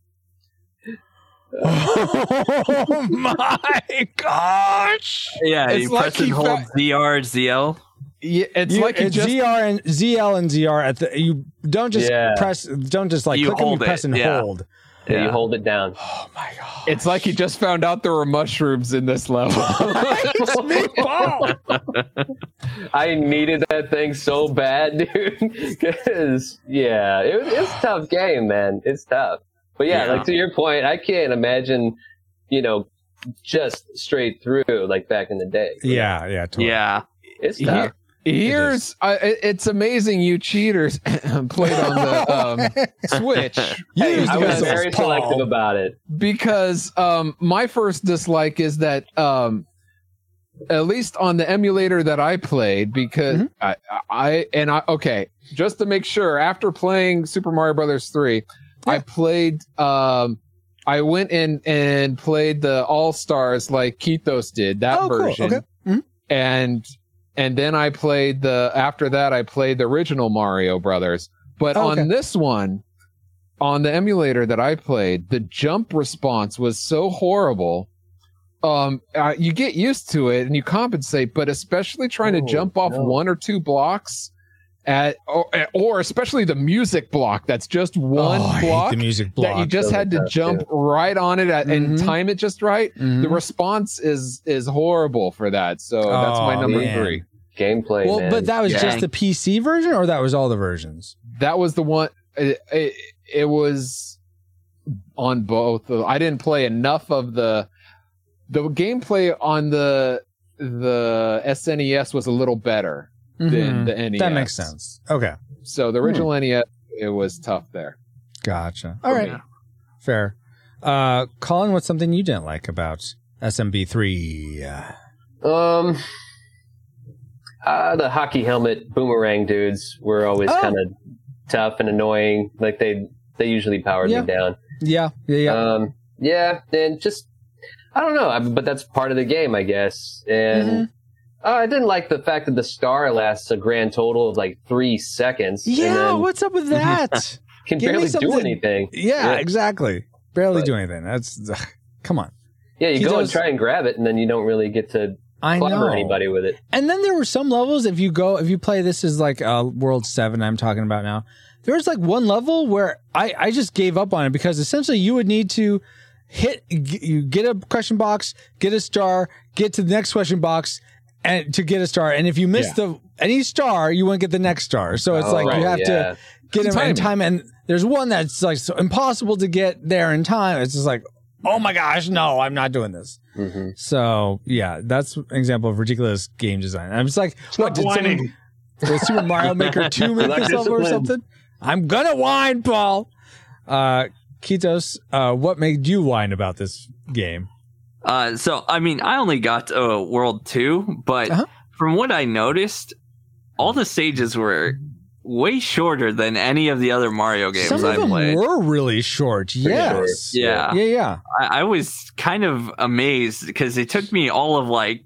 oh my gosh! Yeah, it's you like press and hold fa- ZR ZL. Yeah, it's you, like it's just, ZR and ZL and ZR at the you don't just yeah. press don't just like you click and you press and yeah. hold. Yeah, you hold it down. Oh my god! It's like you just found out there were mushrooms in this level. I needed that thing so bad, dude. Because yeah, it, it's a tough game, man. It's tough. But yeah, yeah, like to your point, I can't imagine, you know, just straight through like back in the day. Yeah, yeah, totally. yeah. It's tough. Here's uh, it's amazing you cheaters played on the um, Switch. Hey, I was very Paul. selective about it because um, my first dislike is that um, at least on the emulator that I played, because mm-hmm. I, I and I okay, just to make sure, after playing Super Mario Brothers three, yeah. I played. Um, I went in and played the All Stars like Keithos did that oh, version, cool. okay. mm-hmm. and and then I played the. After that, I played the original Mario Brothers. But oh, okay. on this one, on the emulator that I played, the jump response was so horrible. Um, uh, you get used to it and you compensate, but especially trying oh, to jump off no. one or two blocks at or, or, especially the music block that's just one oh, block the music block that you just had to jump too. right on it at, mm-hmm. and time it just right mm-hmm. the response is is horrible for that so oh, that's my oh, number man. three gameplay well man. but that was yeah. just the pc version or that was all the versions that was the one it, it, it was on both i didn't play enough of the the gameplay on the the snes was a little better mm-hmm. than the NES. That makes sense. Okay. So the original hmm. NES, it was tough there. Gotcha. All right. Fair. Uh, Colin, what's something you didn't like about SMB three? Um, uh, the hockey helmet boomerang dudes were always Oh. kind of tough and annoying. Like they they usually powered Yeah. me down. Yeah, yeah, yeah. Um, yeah, and just I don't know, I- but that's part of the game, I guess. And Mm-hmm. Uh, I didn't like the fact that the star lasts a grand total of like three seconds. yeah, then what's up with that? can give barely do anything. yeah, Yeah. exactly. Barely But- do anything. That's ugh, come on. Yeah, you He go and try and grab it, and then you don't really get to I know. anybody with it. And then there were some levels. If you go, if you play, this is like uh, World Seven. I'm talking about now. There was like one level where I I just gave up on it because essentially you would need to hit you get a question box, get a star, get to the next question box, and to get a star. And if you miss the any star, you won't get the next star. So it's Oh, like you have yeah. to get them in time. And there's one that's like so impossible to get there in time. It's just like, oh my gosh, no, I'm not doing this. hmm So yeah, that's an example of ridiculous game design. I'm just like, what did whining. someone, Super Mario Maker two make this level or something? I'm gonna whine, Paul. Uh, Kitos, uh, what made you whine about this game? Uh, so I mean, I only got to uh, World Two, but Uh-huh. from what I noticed, all the stages were way shorter than any of the other Mario games Some of I them played. were really short. Yes. Yeah. Yeah. Yeah. I, I was kind of amazed because it took me all of like,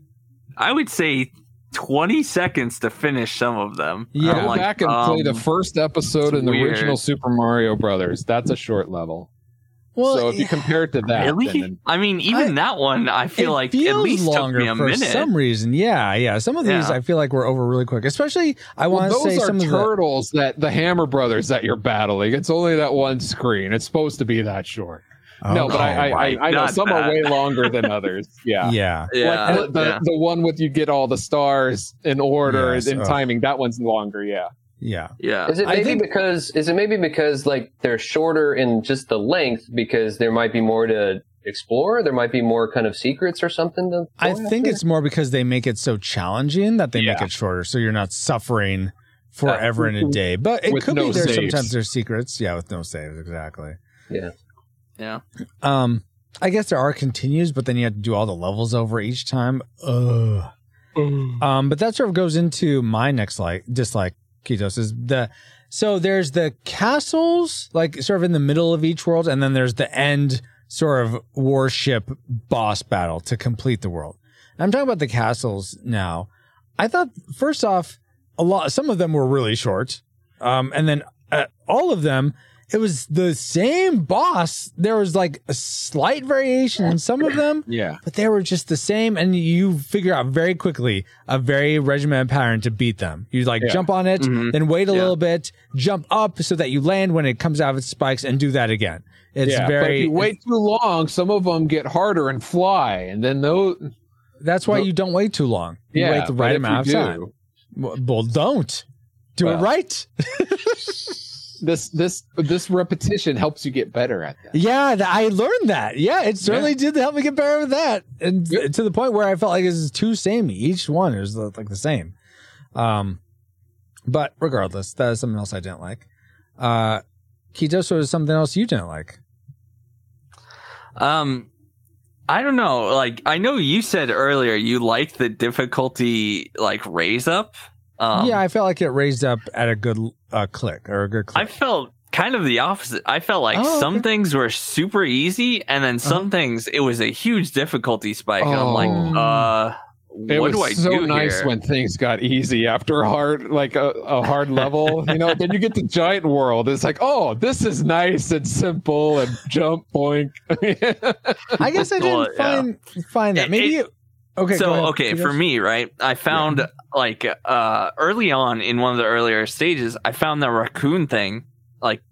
I would say, twenty seconds to finish some of them. Yeah. I'm Go like, back and play the um, first episode in the weird. original Super Mario Brothers. That's a short level. Well, so if you compare it to that, Really? then- I mean, even that one, I feel it like at feels least took longer me a for minute. some reason. Yeah. Yeah. Some of these Yeah. I feel like we're over really quick. Especially, I well, want to those say are some of the. turtles that the Hammer Brothers that you're battling. It's only that one screen. It's supposed to be that short. no, but I, I, right. I, I know Not some are way longer than others. Yeah. Yeah. yeah, Like the, the, yeah. the one with you get all the stars in order Yes, in ugh. timing. That one's longer. Yeah. Yeah. yeah. Is it maybe think- because is it maybe because like they're shorter in just the length because there might be more to explore? There might be more kind of secrets or something to. I think after? it's more because they make it so challenging that they make it shorter, so you're not suffering forever in a day. But it With could be there. saves. Sometimes there's secrets. Yeah, with no saves, exactly. yeah. yeah. Um, I guess there are continues, but then you have to do all the levels over each time. Ugh. Um, but that sort of goes into my next like dislike Ketos is the so there's the castles like sort of in the middle of each world, and then there's the end sort of warship boss battle to complete the world. I'm talking about the castles now. I thought first off, a lot some of them were really short, um, and then uh, all of them it was the same boss. There was like a slight variation in some of them, Yeah. but they were just the same. And you figure out very quickly a very regimented pattern to beat them. You like Yeah. jump on it, Mhm. then wait a Yeah. little bit, jump up so that you land when it comes out of its spikes, and do that again. It's yeah. But if very. you wait too long, some of them get harder and fly, and then those. that's why the- you don't wait too long. You Yeah. wait the right amount of do, Well, well, don't do it right. This this this repetition helps you get better at that. Yeah, I learned that. Yeah, it certainly did help me get better with that, and Yep. to the point where I felt like it was too samey. Each one is like the same. Um, but regardless, that is something else I didn't like. Uh, Kitos was something else you didn't like. Um, I don't know. Like, I know you said earlier you like the difficulty like raise up. Um, yeah, I felt like it raised up at a good uh, click or a good click? I felt kind of the opposite. I felt like Oh, some okay. things were super easy, and then some Uh-huh. things it was a huge difficulty spike. And I'm like, Oh. uh, It what was do I so do nice here? when things got easy after a hard, like a, a hard level. You know, then you get the giant world. It's like, oh, this is nice and simple and jump boink. I guess I didn't yeah. find find that. Maybe it- it, okay. so okay for me right i found like uh early on in one of the earlier stages i found the raccoon thing like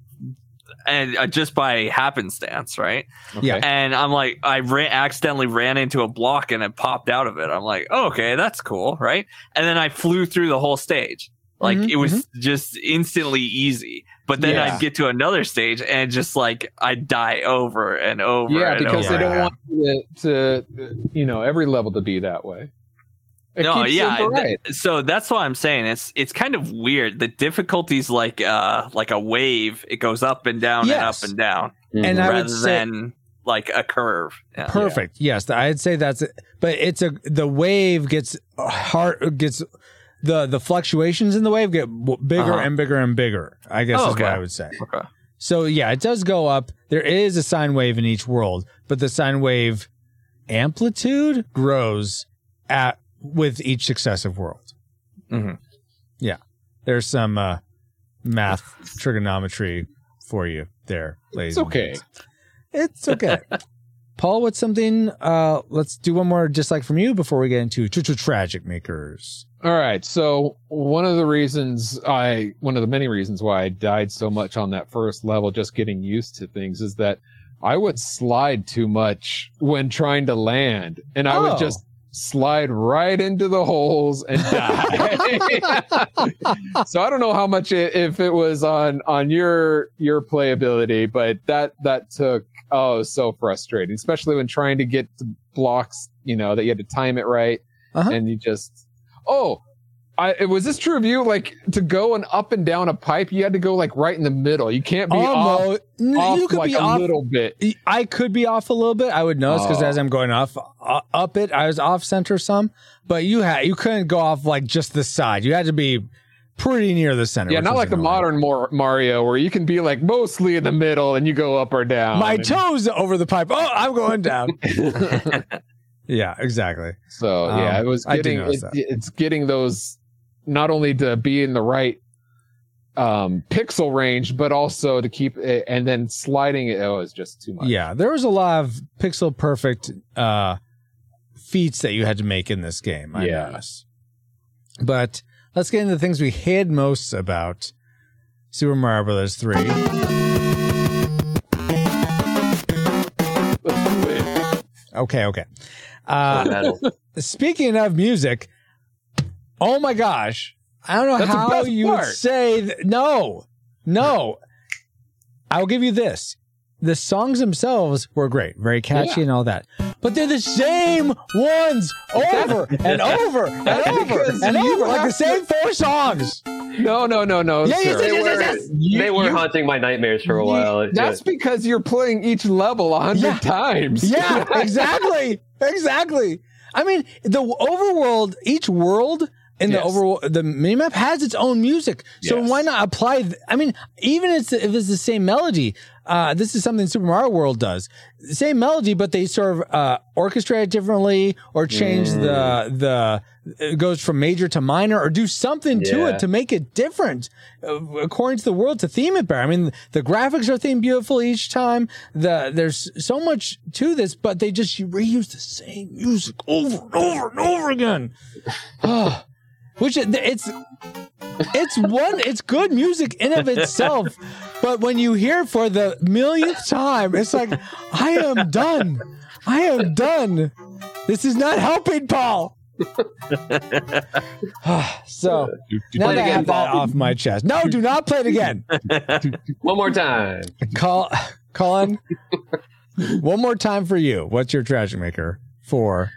and uh, just by happenstance right? Yeah. and i'm like i ran accidentally ran into a block and it popped out of it. I'm like oh, okay that's cool right? And then i flew through the whole stage. Like Mhm, it was just instantly easy but then Yeah. i'd get to another stage and just like i'd die over and over yeah, and because over they don't Yeah. want you to, to, you know, every level to be that way. It no, yeah. right. th- so that's what I'm saying. It's it's kind of weird. The difficulty's like uh like a wave. It goes up and down Yes. and up and down, And I rather would say than like a curve. Yeah. perfect. Yes, I'd say that's it. But it's a the wave gets hard gets the the fluctuations in the wave get w- bigger Uh-huh. and bigger and bigger. I guess Oh, is what okay. I would say. Okay. So yeah, it does go up. There is a sine wave in each world, but the sine wave amplitude grows at with each successive world. Mhm. Yeah, there's some uh, math trigonometry for you there, ladies. It's and okay. gents. It's okay. Paul, what's something? Uh, let's do one more dislike from you before we get into tr- tr- tragic makers. All right. So one of the reasons I, one of the many reasons why I died so much on that first level, just getting used to things, is that I would slide too much when trying to land, and I Oh. would just slide right into the holes and die. so I don't know how much it, if it was on on your your playability, but that that took oh so frustrating, especially when trying to get blocks. You know that you had to time it right, Uh-huh. and you just oh. I, was this true of you? Like to go and up and down a pipe, you had to go like right in the middle. You can't be off, Almost. N- off you could like be a off little bit. I could be off a little bit. I would notice because Oh. as I'm going off uh, up it, I was off center some. But you had you couldn't go off like just the side. You had to be pretty near the center. Yeah, not like the modern Mar- Mario where you can be like mostly in the middle and you go up or down. My And toes over the pipe. Oh, I'm going down. yeah, exactly. So yeah, Um, it was getting it, that. it's getting those not only to be in the right um pixel range, but also to keep it and then sliding it. Oh, it's just too much. Yeah, there was a lot of pixel perfect uh, feats that you had to make in this game. I Yeah. noticed. But let's get into the things we hated most about Super Mario Brothers Three. Okay, okay. Uh, speaking of music, oh my gosh, I don't know That's how best you would say th- no, no. I'll give you this: the songs themselves were great, very catchy and all that, but they're the same ones over and over and That's over and you over, like the have same four songs. No, no, no, no. Yeah, yes, sir. They yes, were, yes, You- they were you- haunting my nightmares for a while. It's That's just- because you're playing each level a hundred Yeah. times. Yeah, exactly, exactly. I mean, the overworld, each world in the Yes. overworld, the minimap has its own music. So Yes. why not apply? th- I mean, even if it's, if it's the same melody, uh, this is something Super Mario World does. Same melody, but they sort of uh, orchestrate it differently, or change Mm. the the it goes from major to minor, or do something to it to make it different uh, according to the world to theme it better. I mean, the graphics are themed beautiful each time. The there's so much to this, but they just reuse the same music over and over and over again. Which it- it's it's one it's good music in of itself, but when you hear it for the millionth time, it's like I am done. I am done. This is not helping, Paul. so now Play it that I again, have that off my chest. No, do not play it again. One more time. Call, Colin. one more time for you. What's your tragic maker for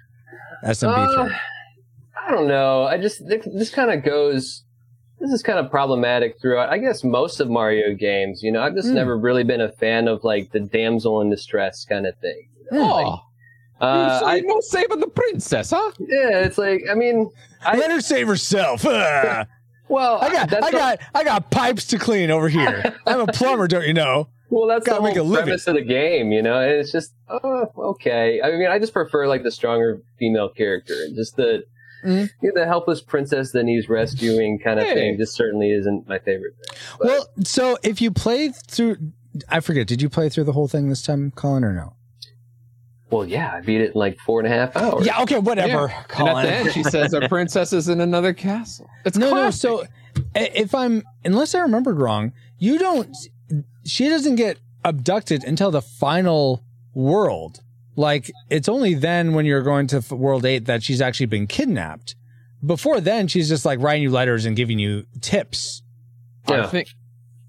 SMB3? Uh, I don't know. I just this kind of goes. This is kind of problematic throughout. I guess most of Mario games. You know, I've just Hmm. never really been a fan of like the damsel in distress kind of thing. Oh, Uh, so I, know saving the princess, huh? yeah, it's like I mean, I Let her save herself. Ah. well, I got, I the- got, I got pipes to clean over here. I'm a plumber, don't you know? Well, that's Gotta the make a whole living. premise of the game, you know. And it's just, oh, okay. I mean, I just prefer like the stronger female character, and just the Mhm. you know, the helpless princess that he's rescuing kind of Hey. thing. Just certainly isn't my favorite thing. But- Well, so if you play through, I forget, did you play through the whole thing this time, Colin, or no? well, yeah, I beat it in like four and a half hours. Yeah, okay, whatever, Yeah. And Colin. at the end, she says a princess is in another castle. It's no, no. So if I'm, unless I remembered wrong, you don't. She doesn't get abducted until the final world. Like it's only then when you're going to world eight that she's actually been kidnapped. Before then, she's just like writing you letters and giving you tips. I think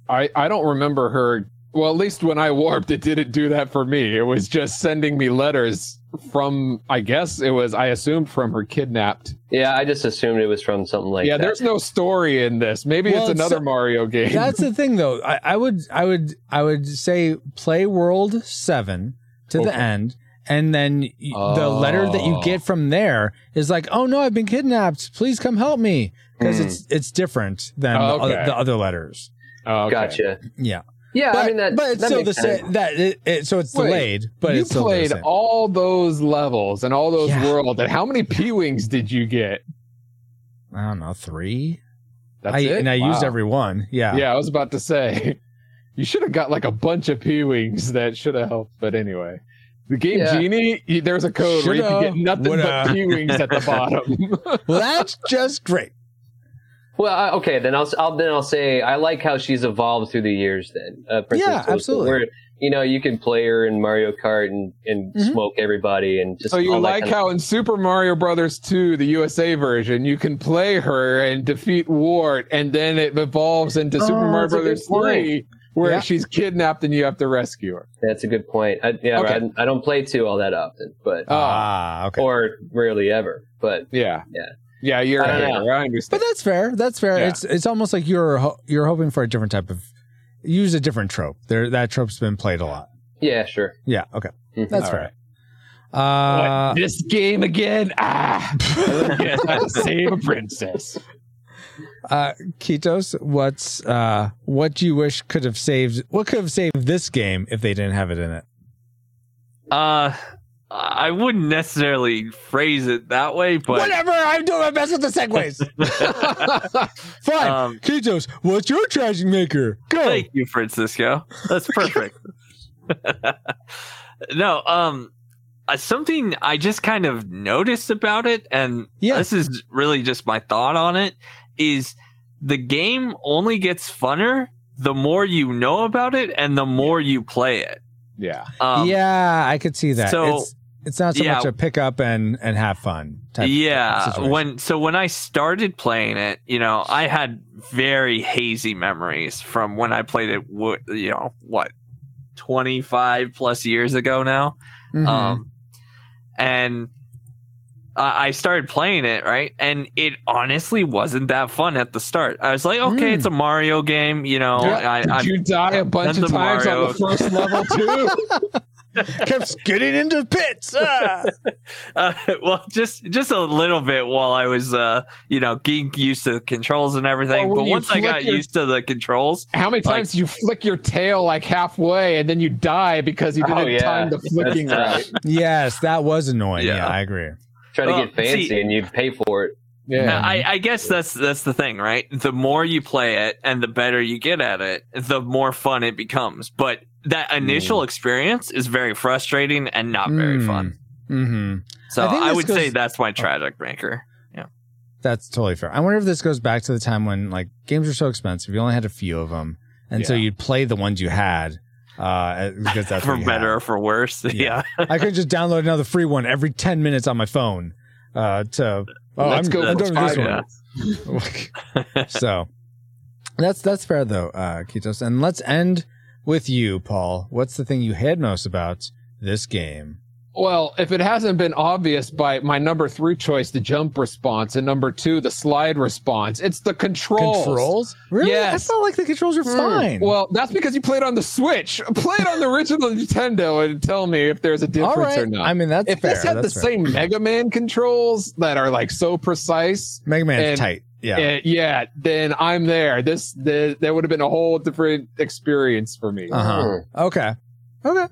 I I don't remember her Well, at least when I warped, it didn't do that for me. It was just sending me letters from, I guess it was, I assumed from her kidnapped. Yeah, I just assumed it was from something like yeah, that. there's no story in this. Maybe Well, it's it's- another Mario game. That's the thing, though. I, I would, I would, I would say play World Seven to the end, and then y- the letter that you Oh. get from there is like, "Oh no, I've been kidnapped. Please come help me," because Hmm. it's it's different than Oh, the, okay. other, the other letters. Oh, okay. Gotcha. Yeah, Yeah, but, I mean that. but it's that still the sense. same. That it, it, so it's Wait, delayed, but you it's still the played same. all those levels and all those Yeah. worlds, and how many P wings did you get? I don't know three. That's I, it. and I used every one. Yeah, Yeah, I was about to say, you should have got like a bunch of P wings that should have helped. But anyway, the game Yeah. Genie, there's a code where you can get nothing woulda. but P wings at the bottom. Well, that's just great. Well, I- okay, then I'll, I'll then I'll say I like how she's evolved through the years. Then, uh, Princess Yeah, Toadstool, absolutely. Where you know you can play her in Mario Kart and and Mhm. smoke everybody and just so you like kind of- how in Super Mario Brothers 2, the USA version, you can play her and defeat Wart, and then it evolves into Oh, Super Mario that's a good Brothers point. 3, where Yeah. she's kidnapped and you have to rescue her. That's a good point. I, yeah, Okay. I, I don't play two all that often, but Oh, Ah, okay. or rarely ever. But yeah. Yeah. Yeah, you're I a don't hater. know. I But that's fair. That's fair. Yeah. It's it's almost like you're ho- you're hoping for a different type of use a different trope. There that trope's been played a lot. yeah, sure. Yeah. Okay. Mhm. That's All fair. right. Uh, What, this game again? Ah, yes, I have to save a princess. Uh, Kitos, what's uh, what do you wish could have saved? What could have saved this game if they didn't have it in it? Uh, I wouldn't necessarily phrase it that way, but Whatever. I'm doing my best with the segues. Fine. Um, Kitos, what's your trashing maker? Go. Thank you, Francisco. That's perfect. no, um, uh, something I just kind of noticed about it, and Yeah. this is really just my thought on it, is the game only gets funner the more you know about it and the more you play it. yeah. Um, yeah, I could see that. so- it's, it's not so yeah. much a pick up and and have fun. Type yeah situation. when so when i started playing it you know i had very hazy memories from when i played it wo- you know what 25 plus years ago now Mhm. um and I I started playing it right, and it honestly wasn't that fun at the start. I was like, okay, Mm. it's a Mario game, you know. Yeah. I, Did I, you die a bunch of the times on the first level too? kept getting into pits. Ah. uh, well, just just a little bit while I was, uh, you know, getting used to the controls and everything. Well, but once I got your- used to the controls, How many Like- times do you flick your tail like halfway and then you die because you Oh, didn't yeah. time the flicking right? yes, that was annoying. Yeah, Yeah. I agree. Try to Well, get fancy see- and you pay for it. Yeah. I, I guess that's that's the thing, right? The more you play it and the better you get at it, the more fun it becomes. But that initial experience is very frustrating and not very Mm. fun. Mm-hmm. So I I, this would say that's my tragic maker. Yeah, that's totally fair. I wonder if this goes back to the time when like games were so expensive, you only had a few of them, and so you'd play the ones you had uh, because that's for better had. or for worse. Yeah. Yeah. I could just download another free one every ten minutes on my phone. Uh, to oh, Let's I'm, go I'm for doing this five one. so that's that's fair though, uh, Kitos. And let's end with you, Paul. What's the thing you hate most about this game? Well, if it hasn't been obvious by my number three choice, the jump response, and number two, the slide response, it's the controls. Controls? Really? Yes. I felt like the controls are fine. Well, that's because you played on the Switch. Play it on the original Nintendo and tell me if there's a difference all right. or not. I mean, that's fair. if fair. this had the fair. same Mega Man controls that are like so precise, Mega Man's and- tight. Yeah. eh, yeah, then I'm there. This the, that would have been a whole different experience for me. Uh huh. Okay. Okay.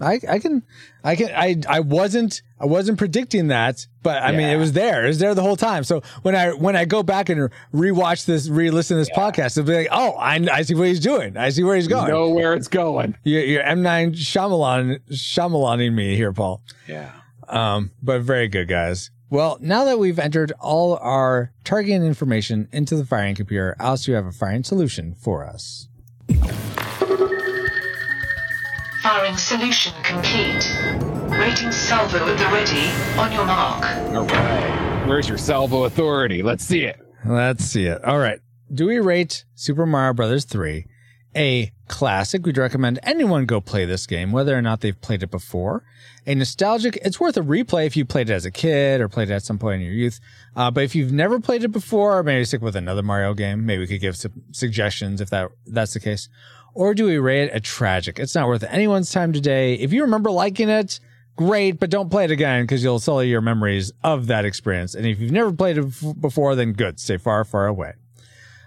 I, I can I can I I wasn't I wasn't predicting that, but I mean it was there. It was there the whole time. So when I when I go back and rewatch this, re-listen to this podcast, it'll be like, oh, I, I see what he's doing. I see where he's You going. know where it's going. You're, you're M. Night Shyamalan Shyamalaning me here, Paul. Yeah. Um, but very good, guys. Well, now that we've entered all our targeting information into the firing computer, Alice, you have a firing solution for us. Firing solution complete. Rating salvo at the ready. On your mark. All right. Where's your salvo authority? Let's see it. Let's see it. All right. Do we rate Super Mario Brothers 3 A classic, we'd recommend anyone go play this game, whether or not they've played it before. A nostalgic, it's worth a replay if you played it as a kid or played it at some point in your youth. Uh, but if you've never played it before, maybe stick with another Mario game. Maybe we could give some suggestions if that that's the case. Or do we rate it a tragic? It's not worth anyone's time today. If you remember liking it, great, but don't play it again because you'll sully your memories of that experience. And if you've never played it before, then good. Stay far, far away.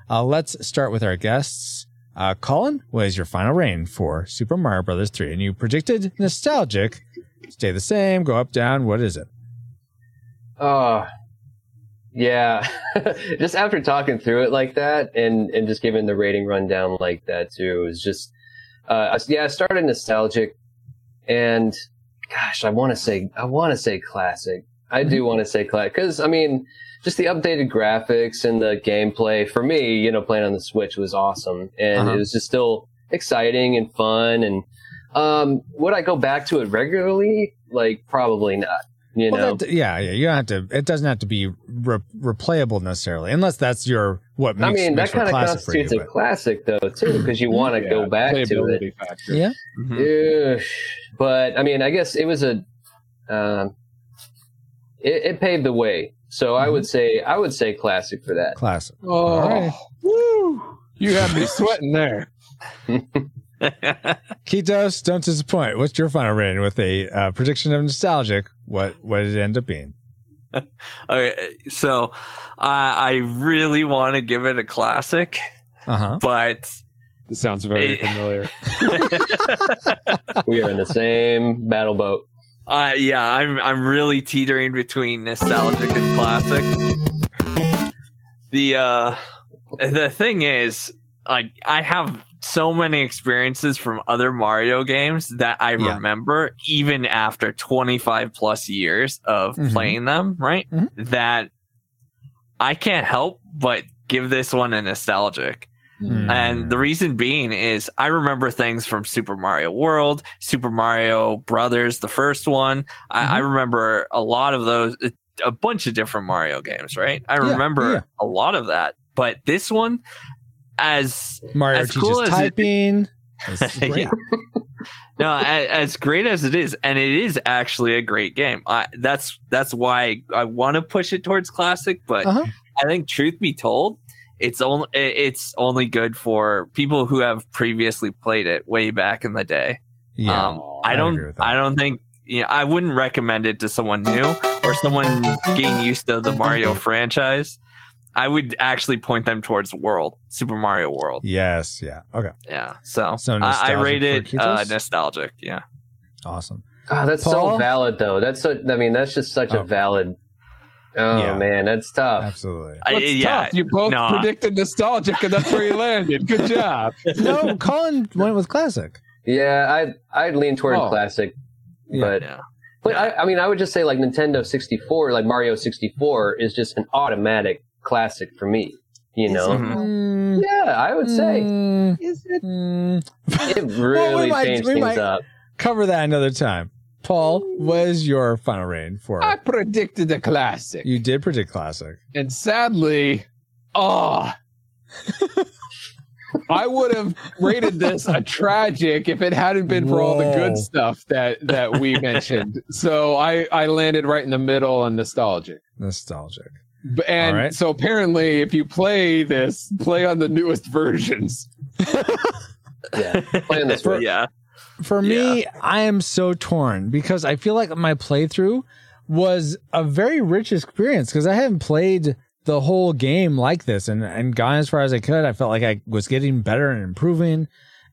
Uh, let's start with our guests. Uh, Colin, what is your final reign for Super Mario Brothers 3? And you predicted nostalgic. Stay the same, go up, down. What is it? Oh, yeah. just after talking through it like that and, and just giving the rating rundown like that too, it was just, uh, yeah, I started nostalgic and gosh, I want to say, I want to say classic. I do mm-hmm. want to say classic because I mean, just the updated graphics and the gameplay for me, you know, playing on the Switch was awesome, and uh-huh. it was just still exciting and fun. And um, would I go back to it regularly? Like, probably not. You well, know, that, yeah, yeah. You don't have to. It doesn't have to be re- replayable necessarily, unless that's your what. Makes, I mean, that kind of constitutes you, a but. classic, though, too, because you want to yeah, go back to it. Factor. Yeah. Mm-hmm. But I mean, I guess it was a. Um, it, it paved the way so mm-hmm. I would mm-hmm. say I would say classic for that. Classic. Oh, right. woo! You have me sweating there. Kitos, don't disappoint. What's your final rating with a uh, prediction of nostalgic? What what did it end up being? okay, so uh, I really want to give it a classic, uh-huh. but it sounds very it, familiar. we are in the same battle boat. Uh, yeah, I'm I'm really teetering between nostalgic and classic. The uh, the thing is, like, I have so many experiences from other Mario games that I yeah. remember even after 25 plus years of mm-hmm. playing them, right? Mm-hmm. That I can't help but give this one a nostalgic. Mm. And the reason being is I remember things from Super Mario World, Super Mario Brothers, the first one. Mm-hmm. I, I, mm-hmm. remember a lot of those, a bunch of different Mario games, right? I yeah, remember yeah. a lot of that. But this one, as Mario as cool as typing. It, no, as, as, great as it is, and it is actually a great game. I, that's that's why I, I want to push it towards classic. But uh-huh. I think, truth be told, it's only it's only good for people who have previously played it way back in the day. Yeah, um, I, I don't I don't think you know, I wouldn't recommend it to someone new or someone getting used to the Mario franchise. I would actually point them towards World, Super Mario World. Yes, yeah, okay, yeah. So, so I, I rate it uh, nostalgic. Yeah, awesome. Oh, that's Paul? so valid, though. That's so. I mean, that's just such oh. a valid Oh yeah. man, that's tough. Absolutely. I, yeah, tough? You both no. predicted nostalgic, and that's where you landed. Good job. no, Colin went with classic. Yeah, I I'd lean toward oh. classic, but yeah. but I, I mean I would just say like Nintendo 64, like Mario 64, is just an automatic classic for me. You know, mm-hmm. yeah, I would say. Mm, is it? Mm. It really well, we might, changed things up. Cover that another time. Paul, what is your final rating for? I predicted a classic. You did predict classic, and sadly, oh, I would have rated this a tragic if it hadn't been for Whoa. all the good stuff that that we mentioned. So I I landed right in the middle on nostalgic. Nostalgic. And right. so apparently, if you play this, play on the newest versions. yeah, play on this. yeah for me, yeah. I am so torn because I feel like my playthrough was a very rich experience because I haven't played the whole game like this and, and gone as far as I could. I felt like I was getting better and improving.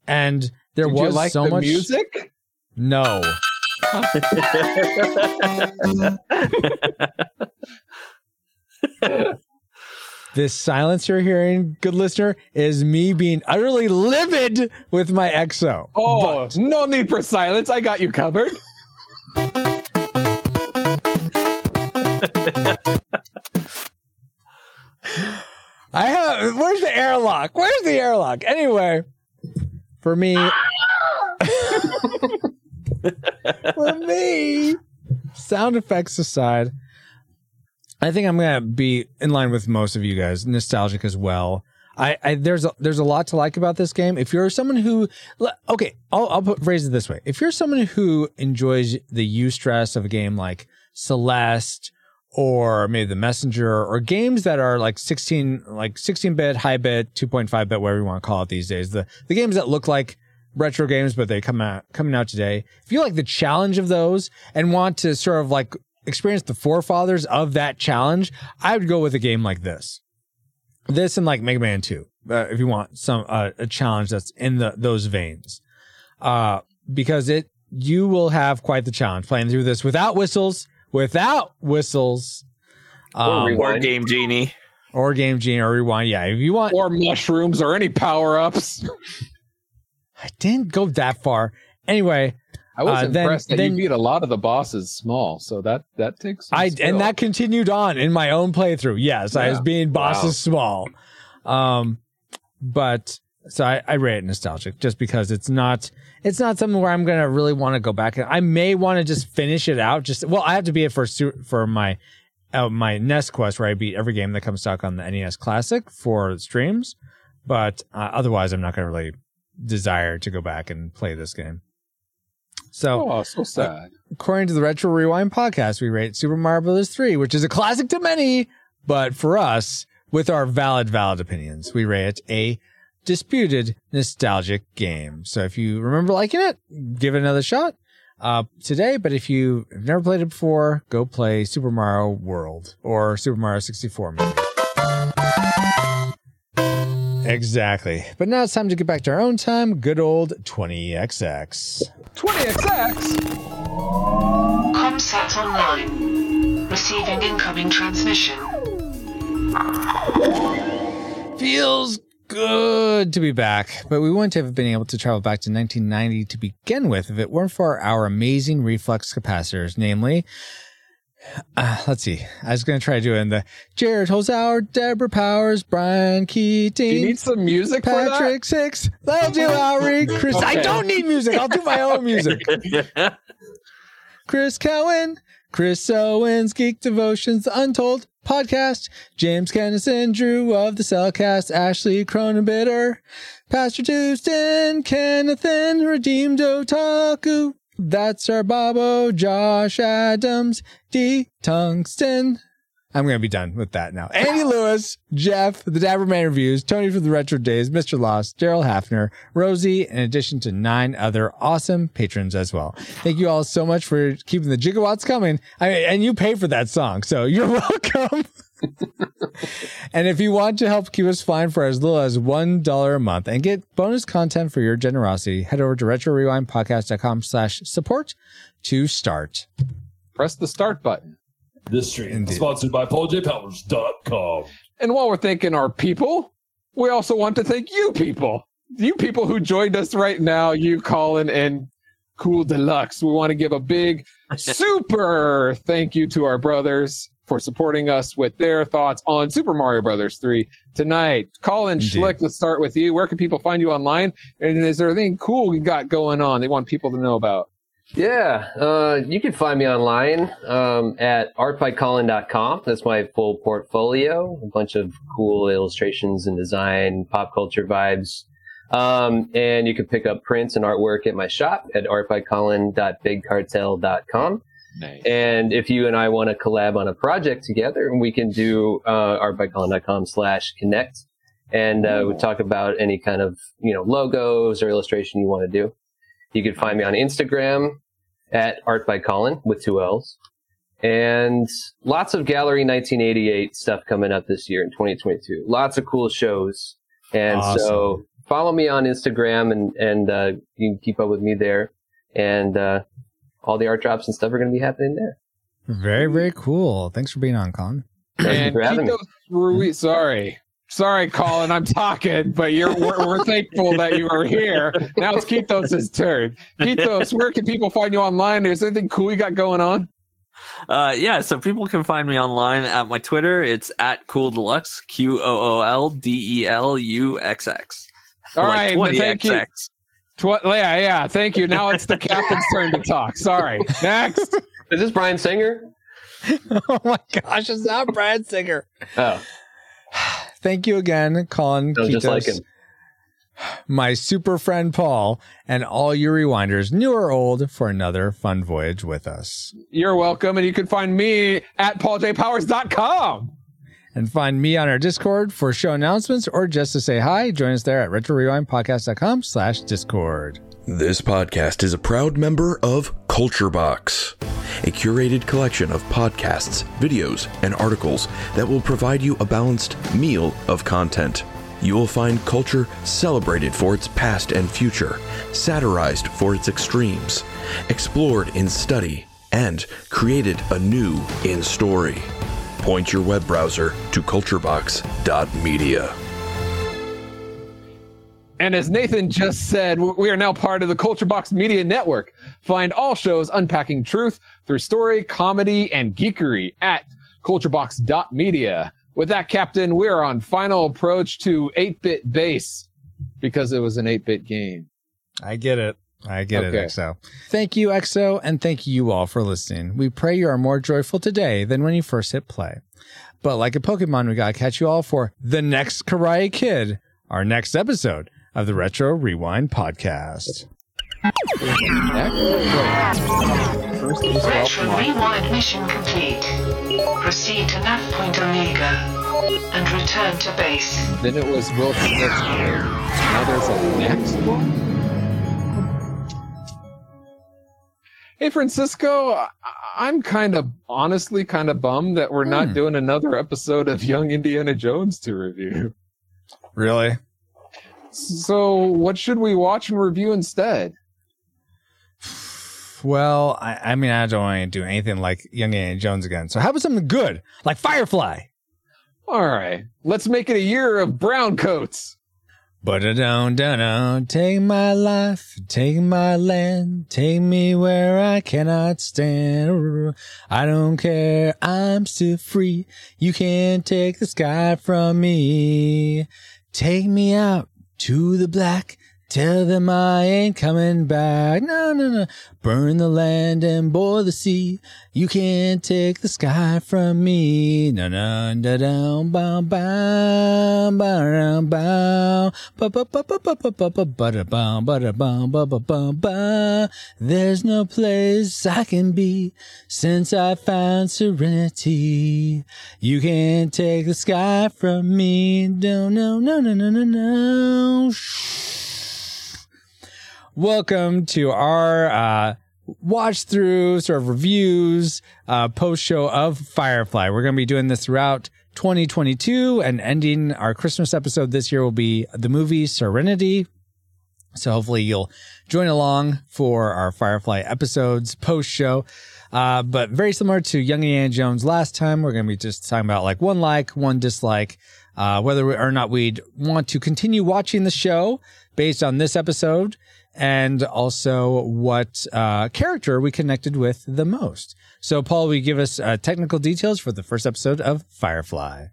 And there Did was like so much music. No. This silence you're hearing, good listener, is me being utterly livid with my EXO. Oh, but, no need for silence. I got you covered. I have. Where's the airlock? Where's the airlock? Anyway, for me, for me, sound effects aside, I think I'm gonna be in line with most of you guys, nostalgic as well. I, I there's a, there's a lot to like about this game. If you're someone who, okay, I'll, I'll put, phrase it this way: if you're someone who enjoys the use stress of a game like Celeste or maybe the Messenger or games that are like 16 like 16 bit, high bit, 2.5 bit, whatever you want to call it these days, the the games that look like retro games but they come out coming out today. If you like the challenge of those and want to sort of like experience the forefathers of that challenge, I would go with a game like this. This and like Mega Man 2, uh, if you want some uh, a challenge that's in the those veins, uh, because it you will have quite the challenge playing through this without whistles, without whistles, um, or, or Game Genie, or Game Genie, or Rewind. Yeah, if you want, or mushrooms, or any power ups. I didn't go that far. Anyway, I was uh, impressed then, that then, you beat a lot of the bosses small, so that that takes. I skill. and that continued on in my own playthrough. Yes, yeah. I was being bosses wow. small, um, but so I, I rate it nostalgic just because it's not it's not something where I'm gonna really want to go back. I may want to just finish it out. Just well, I have to be it for for my uh, my NES quest where I beat every game that comes stock on the NES Classic for streams, but uh, otherwise I'm not gonna really desire to go back and play this game. So, oh, so sad. Uh, according to the Retro Rewind podcast, we rate Super Mario Bros. 3, which is a classic to many, but for us, with our valid, valid opinions, we rate it a disputed nostalgic game. So if you remember liking it, give it another shot uh, today. But if you've never played it before, go play Super Mario World or Super Mario 64. Maybe. Exactly. But now it's time to get back to our own time. Good old 20XX. 20XX? Comsat online. Receiving incoming transmission. Feels good to be back, but we wouldn't have been able to travel back to 1990 to begin with if it weren't for our amazing reflux capacitors, namely uh, let's see. I was going to try doing the Jared Holzhauer, Deborah Powers, Brian Keating. you need some music Patrick Six. Do Lowry, Chris. Okay. I don't need music. I'll do my own music. Chris Cowan, Chris Owens, Geek Devotions, Untold Podcast, James Kennison, Drew of the Cellcast, Ashley Cronenbitter, Pastor Houston, Kennethan, Redeemed Otaku, that's our Bobo, Josh Adams, D. Tungsten. I'm going to be done with that now. Andy Lewis, Jeff, the Dabberman Reviews, Tony from the Retro Days, Mr. Lost, Daryl Hafner, Rosie, in addition to nine other awesome patrons as well. Thank you all so much for keeping the gigawatts coming. I and you pay for that song, so you're welcome. And if you want to help keep us flying for as little as $1 a month and get bonus content for your generosity, head over to retrorewindpodcast.com slash support to start. Press the start button. This stream Indeed. sponsored by PaulJPowers.com. And while we're thanking our people, we also want to thank you people. You people who joined us right now, you Colin and Cool Deluxe. We want to give a big super thank you to our brothers for supporting us with their thoughts on Super Mario Brothers 3 tonight. Colin Indeed. Schlick, let's start with you. Where can people find you online? And is there anything cool you got going on they want people to know about? Yeah, uh, you can find me online um, at artbycolin.com. That's my full portfolio, a bunch of cool illustrations and design, pop culture vibes. Um, and you can pick up prints and artwork at my shop at artbycolin.bigcartel.com. Nice. And if you and I want to collab on a project together, we can do uh, artbycolin.com slash connect. And uh, we talk about any kind of, you know, logos or illustration you want to do. You can find me on Instagram at Art by Colin with two L's. And lots of Gallery 1988 stuff coming up this year in 2022. Lots of cool shows. And awesome. so follow me on Instagram and, and uh, you can keep up with me there. And uh, all the art drops and stuff are going to be happening there. Very, very cool. Thanks for being on, Colin. And for having me. sorry. Sorry, Colin, I'm talking, but you're we're, we're, thankful that you are here. Now it's Keithos' turn. Keithos, where can people find you online? Is there anything cool you got going on? Uh, yeah, so people can find me online at my Twitter. It's at Cool Deluxe, Q O O L D E L U X X. All like right, thank you. Tw- yeah, yeah, thank you. Now it's the captain's turn to talk. Sorry. Next. Is this Brian Singer? oh my gosh, it's not Brian Singer. Oh. Thank you again, Colin. Sounds just like him. My super friend Paul, and all your rewinders, new or old, for another fun voyage with us. You're welcome, and you can find me at pauljpowers.com. And find me on our Discord for show announcements or just to say hi. Join us there at retrorewindpodcast.com slash Discord. This podcast is a proud member of Culture Box, a curated collection of podcasts, videos, and articles that will provide you a balanced meal of content. You will find culture celebrated for its past and future, satirized for its extremes, explored in study, and created anew in story. Point your web browser to culturebox.media. And as Nathan just said, we are now part of the Culture Box Media Network. Find all shows unpacking truth through story, comedy, and geekery at culturebox.media. With that, Captain, we're on final approach to 8 bit base because it was an 8 bit game. I get it. I get okay. it, EXO. Thank you, EXO, and thank you all for listening. We pray you are more joyful today than when you first hit play. But like a Pokemon, we gotta catch you all for the next Karate Kid, our next episode of the Retro Rewind podcast. Retro Rewind mission complete. Proceed to nav point Omega and return to base. Then it was Will Smith's Now there's a next one? Hey, Francisco, I- I'm kind of honestly kind of bummed that we're not Hmm. doing another episode of Young Indiana Jones to review. Really? So, what should we watch and review instead? Well, I, I mean, I don't want to do anything like Young Indiana Jones again. So how about something good, like Firefly? All right, let's make it a year of brown coats. But I don't don't take my life, take my land, take me where I cannot stand. I don't care, I'm still free. You can't take the sky from me. Take me out to the black. Tell them I ain't coming back. No, no, no. Burn the land and boil the sea. You can't take the sky from me. No, no, da, da, bow, bow, bow, bow, ba, ba, ba, ba, ba, ba, ba, ba, ba, da, bow, ba, da, bow, ba, ba, ba, ba. There's no place I can be since I found serenity. You can't take the sky from me. No, no, no, no, no, no, no. Welcome to our uh, watch through sort of reviews, uh, post show of Firefly. We're going to be doing this throughout 2022 and ending our Christmas episode this year will be the movie Serenity. So hopefully you'll join along for our Firefly episodes post show. Uh, but very similar to Young Indiana Jones last time, we're going to be just talking about like one like, one dislike, uh, whether or not we'd want to continue watching the show based on this episode and also what uh, character we connected with the most. So, Paul, will you give us uh, technical details for the first episode of Firefly?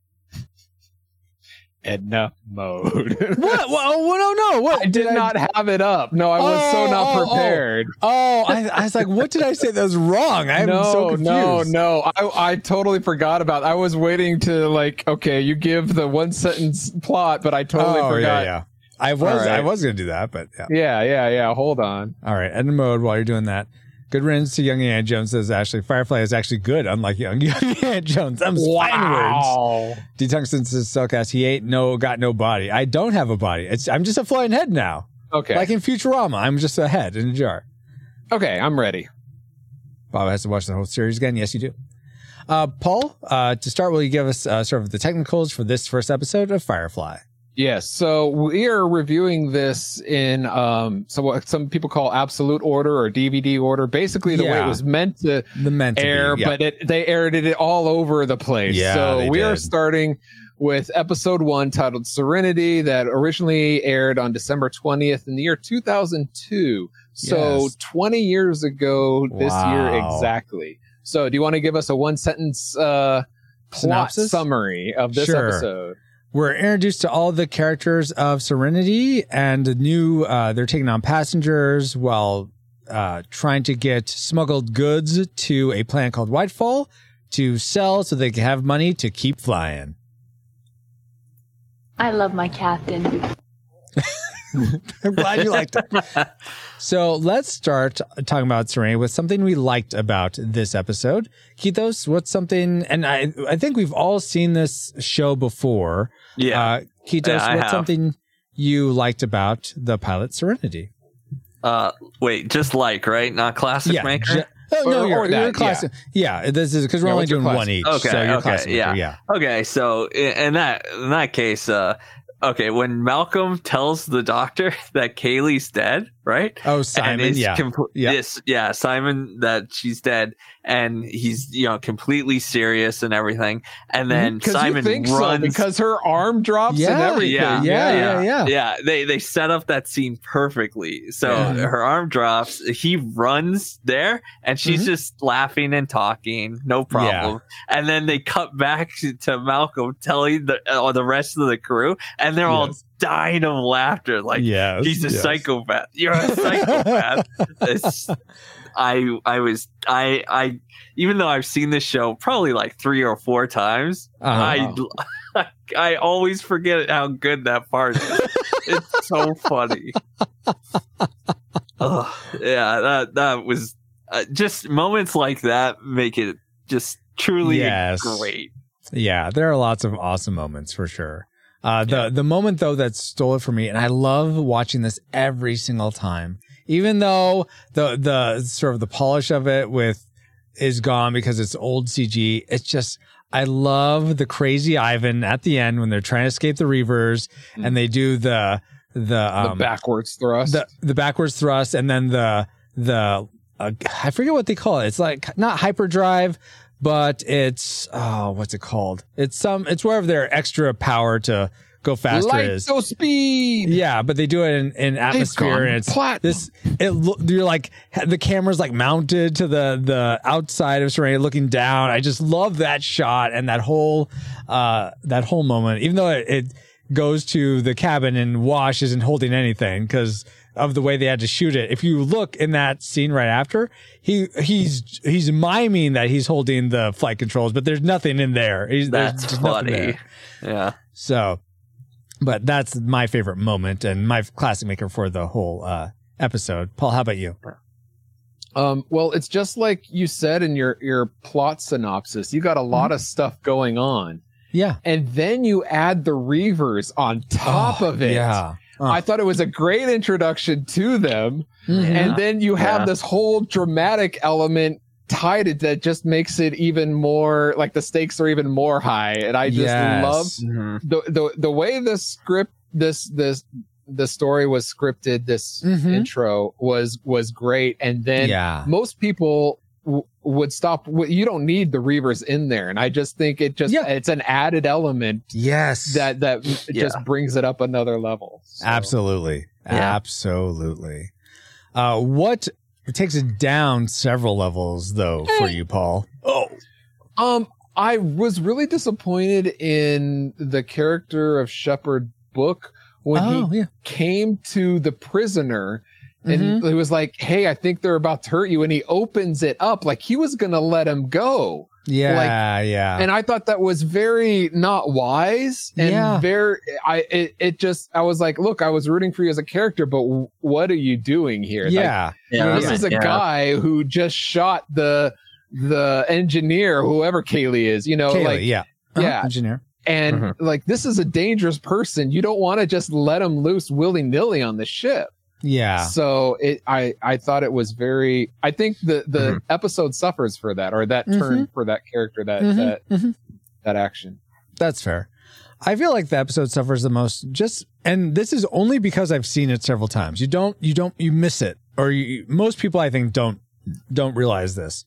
Edna mode. what? Well, no, no. What? I did, not have it up. No, I was so Oh, not oh, oh. prepared. Oh, I, I was like, what did I say that was wrong? I'm no, so confused. no, no. I, I totally forgot about. I was waiting to like, okay, you give the one sentence plot, but I totally oh, forgot. yeah, yeah. I was, right. I was going to do that, but yeah. yeah, yeah, yeah. Hold on. All right, end mode while you're doing that. Good riddance to Young Indiana Jones says Ashley. Firefly is actually good, unlike Young Young Indiana Jones. I'm fighting words. D Tungsten says Cellcast, he ain't no got no body. I don't have a body. It's I'm just a flying head now. Okay. Like in Futurama, I'm just a head in a jar. okay, I'm ready. Bob has to watch the whole series again. Yes, you do. Uh, Paul, uh, to start, will you give us uh, sort of the technicals for this first episode of Firefly? Yes. So we are reviewing this in um so what some people call absolute order or DVD order. Basically the way it was meant to The meant to be, air, yeah. but it they aired it all over the place. Yeah, so we are starting with episode one titled Serenity that originally aired on December 20th in the year 2002. So Yes. 20 years ago this year exactly. So do you want to give us a one sentence uh plot Synopsis? summary of this Sure. episode? We're introduced to all the characters of Serenity and the new, uh, they're taking on passengers while uh, trying to get smuggled goods to a planet called Whitefall to sell so they can have money to keep flying. I love my captain. I'm glad you liked it. So let's start talking about Serenity with something we liked about this episode. Kitos, what's something, and I, I think we've all seen this show before. Yeah. Uh, Kitos, Yeah, what's something you liked about the pilot Serenity? Uh, wait, just like right, not classic maker. ju- oh, no, Or- you're, or you're that, classic. Yeah. this is because we're Yeah, only what's your doing one each. Okay, so you're okay, classic yeah. yeah. Okay, so in, in that in that case, uh, okay, when Malcolm tells the doctor that Kaylee's dead, right? Oh, Simon. is Yeah. compl- Yeah. Yes, yeah, Simon that she's dead, and he's you know completely serious and everything, and then Because Simon you think runs. so because her arm drops and Yeah, everything. yeah, Yeah, yeah, yeah. yeah. They they set up that scene perfectly. So Yeah. her arm drops, he runs there, and she's Mhm. just laughing and talking, no problem. And then they cut back to, to Malcolm telling the uh, the rest of the crew, and they're all Yes. Dying of laughter, like yes, he's a yes. psychopath. You're a psychopath. I I was I I even though I've seen this show probably like three or four times, Uh-huh. I I always forget how good that part is. it's so funny. Yeah, that that was uh, just moments like that make it just truly Yes. great. Yeah, there are lots of awesome moments for sure. Uh, the the moment though that stole it for me, and I love watching this every single time, even though the the sort of the polish of it with is gone because it's old CG. It's just I love the crazy Ivan at the end when they're trying to escape the Reavers, and they do the the The um, backwards thrust. the the backwards thrust, and then the the uh, I forget what they call it. It's like not hyperdrive, but it's oh, what's it called? It's some it's wherever their extra power to go faster Light is. so speed. Yeah, but they do it in, in atmosphere, and it's platinum. this. It lo- you're like the camera's like mounted to the the outside of Serena looking down. I just love that shot and that whole uh that whole moment. Even though it, it goes to the cabin and Wash isn't holding anything because of the way they had to shoot it. If you look in that scene right after, he he's he's miming that he's holding the flight controls, but there's nothing in there. He's, That's just funny. there. Yeah. So, but that's my favorite moment and my classic maker for the whole uh, episode. Paul, how about you? Um, well, it's just like you said in your your plot synopsis. You got a lot of stuff going on, Yeah. and then you add the Reavers on top Oh, of it. Yeah. I thought it was a great introduction to them, Mhm. and then you have Yeah. this whole dramatic element tied it that just makes it even more like the stakes are even more high. And I just Yes. love Mhm. the the the way the script this this the story was scripted this Mhm. intro was was great and then Yeah. most people w- would stop you don't need the reavers in there and i just think it just Yeah. it's an added element Yes. that that just brings it up another level So, Absolutely. Yeah. Absolutely. Uh, what it takes it down several levels though for you, Paul. Oh. um i was really disappointed in the character of shepherd book when he oh, yeah. came to the prisoner and Mm-hmm. he was like, Hey, I think they're about to hurt you. And he opens it up like he was going to let him go. Yeah, yeah. And I thought that was very not wise and Yeah. very, I, it, it just, I was like, look, I was rooting for you as a character, but w- what are you doing here? Like, yeah. Yeah. this is a yeah. guy who just shot the, the engineer, whoever Kaylee is, you know, Kaylee, like, yeah. Uh-huh, yeah. Engineer. and Mhm. like, this is a dangerous person. You don't want to just let him loose willy nilly on the ship. Yeah. So it, I, I thought it was very. I think the the Mhm. episode suffers for that, or that turn for that character, that Mhm, that mhm. that action. That's fair. I feel like the episode suffers the most just and this is only because I've seen it several times. You don't you don't you miss it or you, most people I think don't don't realize this.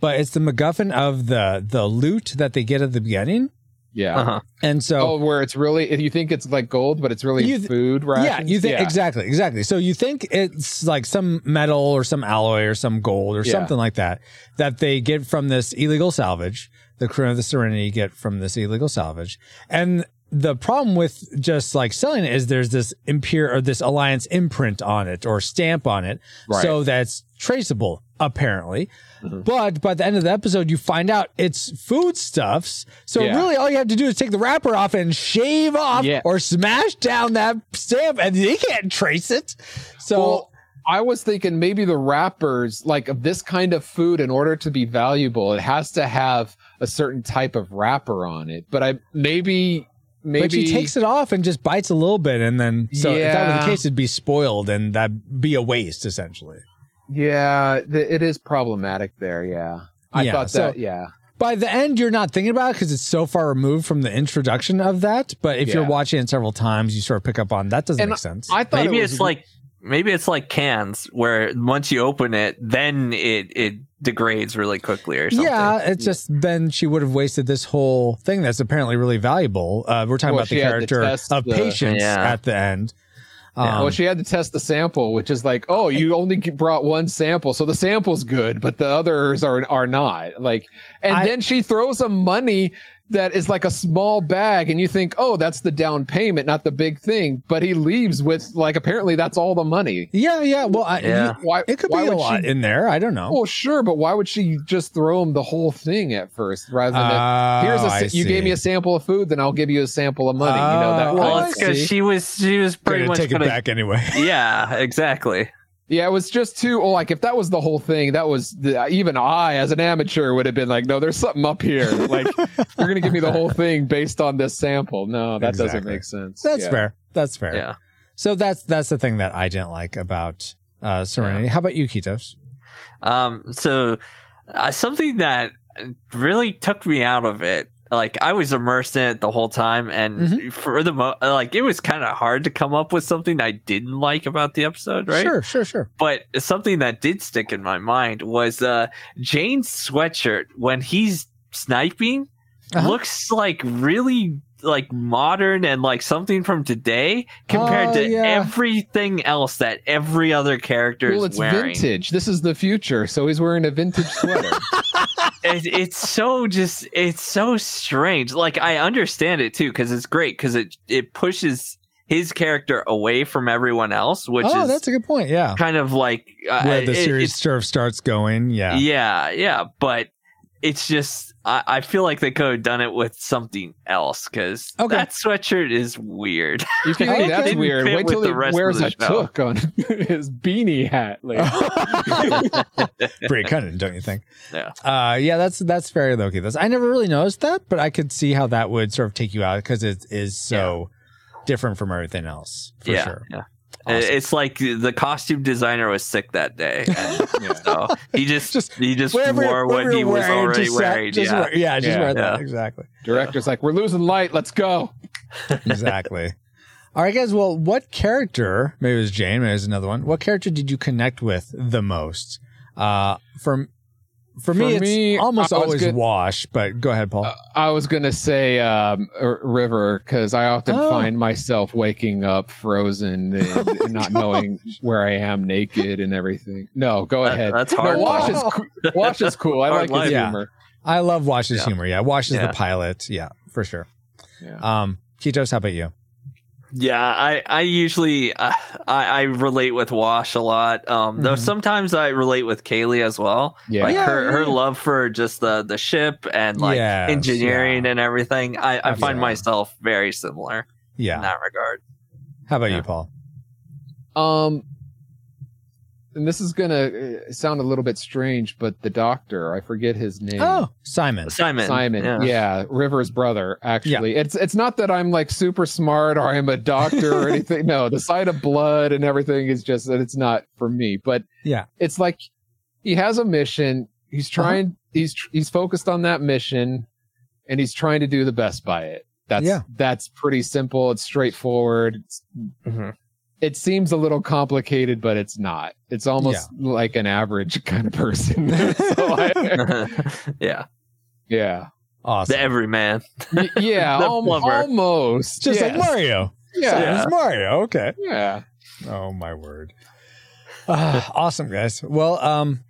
But it's the MacGuffin of the the loot that they get at the beginning. Yeah. Uh-huh. And so Oh, where it's really you think it's like gold, but it's really th- food, right? Yeah, you think exactly, exactly. So you think it's like some metal or some alloy or some gold or Yeah. something like that that they get from this illegal salvage. The crew of the Serenity get from this illegal salvage, and the problem with just like selling it is there's this impure or this alliance imprint on it or stamp on it. Right. So that's traceable, apparently. Mm-hmm. But by the end of the episode, you find out it's foodstuffs. So Yeah. really all you have to do is take the wrapper off and shave off Yeah. or smash down that stamp and they can't trace it. So Well, I was thinking maybe the wrappers, like of this kind of food, in order to be valuable, it has to have a certain type of wrapper on it. But I maybe maybe But she takes it off and just bites a little bit, and then so if that were the case, it'd be spoiled, and that'd be a waste essentially. Yeah, th- it is problematic there. Yeah, I Yeah, thought so- that. Yeah, By the end, you're not thinking about it because it's so far removed from the introduction of that. But if you're watching it several times, you sort of pick up on that doesn't And make sense. I thought maybe it was it's like maybe it's like cans where once you open it, then it it degrades really quickly or something. yeah, it's just then she would have wasted this whole thing that's apparently really valuable. Uh, we're talking Well, about the she had character test of the- patience Yeah. at the end. Yeah. Um, well, she had to test the sample, which is like, oh, you only brought one sample, so the sample's good, but the others are are not. Like, and I- then she throws some money that is like a small bag, and you think, oh, that's the down payment, not the big thing. But he leaves with like, apparently that's all the money. yeah, yeah. Well, I, Yeah. Why? it could why be a lot She, in there. I don't know. well, sure, but why would she just throw him the whole thing at first rather than Oh, here's a I sa- you gave me a sample of food, then I'll give you a sample of money. you know that. Oh, Well, of I it's because she was she was pretty Gonna much take gonna, it back anyway. Yeah, exactly. Yeah, it was just too. Oh, like if that was the whole thing, that was the, even I, as an amateur, would have been like, "No, there's something up here. Like you're gonna give me the whole thing based on this sample. No, that doesn't make sense. That's Yeah. fair. That's fair. Yeah. So that's that's the thing that I didn't like about uh, Serenity. How about you, Kitos? Um, so uh, something that really took me out of it. Like I was immersed in it the whole time, and Mm-hmm. for the mo, like it was kind of hard to come up with something I didn't like about the episode, right? Sure, sure, sure. But something that did stick in my mind was uh Jayne's sweatshirt when he's sniping Uh-huh. looks like really like modern and like something from today compared Oh, to yeah. everything else that every other character Well, is it's wearing. vintage. This is the future, so he's wearing a vintage sweater. it, it's so just it's so strange like i understand it too because it's great because it it pushes his character away from everyone else which oh, is that's a good point. Yeah. kind of like uh, Where the it- series sort of starts going. Yeah. yeah yeah but it's just I, I feel like they could have done it with something else because Okay. that sweatshirt is weird If you Okay. think that's Didn't weird, fit wait with till the he rest of wears the a show. took on his beanie hat. Like, Pretty cunning, don't you think? Yeah. Uh, yeah, that's that's very low key. That's I never really noticed that, but I could see how that would sort of take you out because it is so different from everything else for yeah sure. yeah Awesome. It's like the costume designer was sick that day, and so he just, Just he just Whatever- wore what he was wearing, already just wearing. just yeah. wear- yeah, just Yeah. wear that Yeah. exactly. director's like, "We're losing light. Let's go." exactly. All right, guys. Well, what character? Maybe it was Jayne. Maybe it was another one. What character did you connect with the most? Uh, for for me, For it's almost I was always good- Wash. But go ahead, Paul. Uh, I was gonna say um, River because I often Oh. find myself waking up frozen and, and not knowing where I am, naked and everything. No, go That- ahead. that's No, hard. Wash is coo- Wash is cool. I like life. his Yeah. humor. I love Wash's Yeah. humor. Yeah, Wash is Yeah. the pilot. Yeah, for sure. Yeah. Um, Kitos, how about you? Yeah, I I usually uh, I I relate with Wash a lot. Um, though Mhm. sometimes I relate with Kaylee as well. Yeah. like Yeah, her her love for just the the ship and like Yes, engineering yeah. and everything. I I find Yeah. myself very similar Yeah, in that regard. How about Yeah. you, Paul? Um, and this is gonna uh, sound a little bit strange, but the doctor, I forget his name. Oh, Simon. Simon. Simon, Yeah. yeah. River's brother. Actually, it's it's not that I'm like super smart or I'm a doctor or anything. No, the sight of blood and everything is just that it's not for me. But Yeah. it's like he has a mission. He's Uh-huh. trying. He's tr- he's focused on that mission, and he's trying to do the best by it. That's Yeah. that's pretty simple. It's straightforward. It's, Mhm. It seems a little complicated, but it's not. It's almost like an average kind of person. I, yeah, yeah. Awesome. the everyman. Y- yeah, The al- almost. Just like. Mario. Yeah. It's Mario. Okay. Yeah. Oh my word. Ah, awesome, guys. Well, um,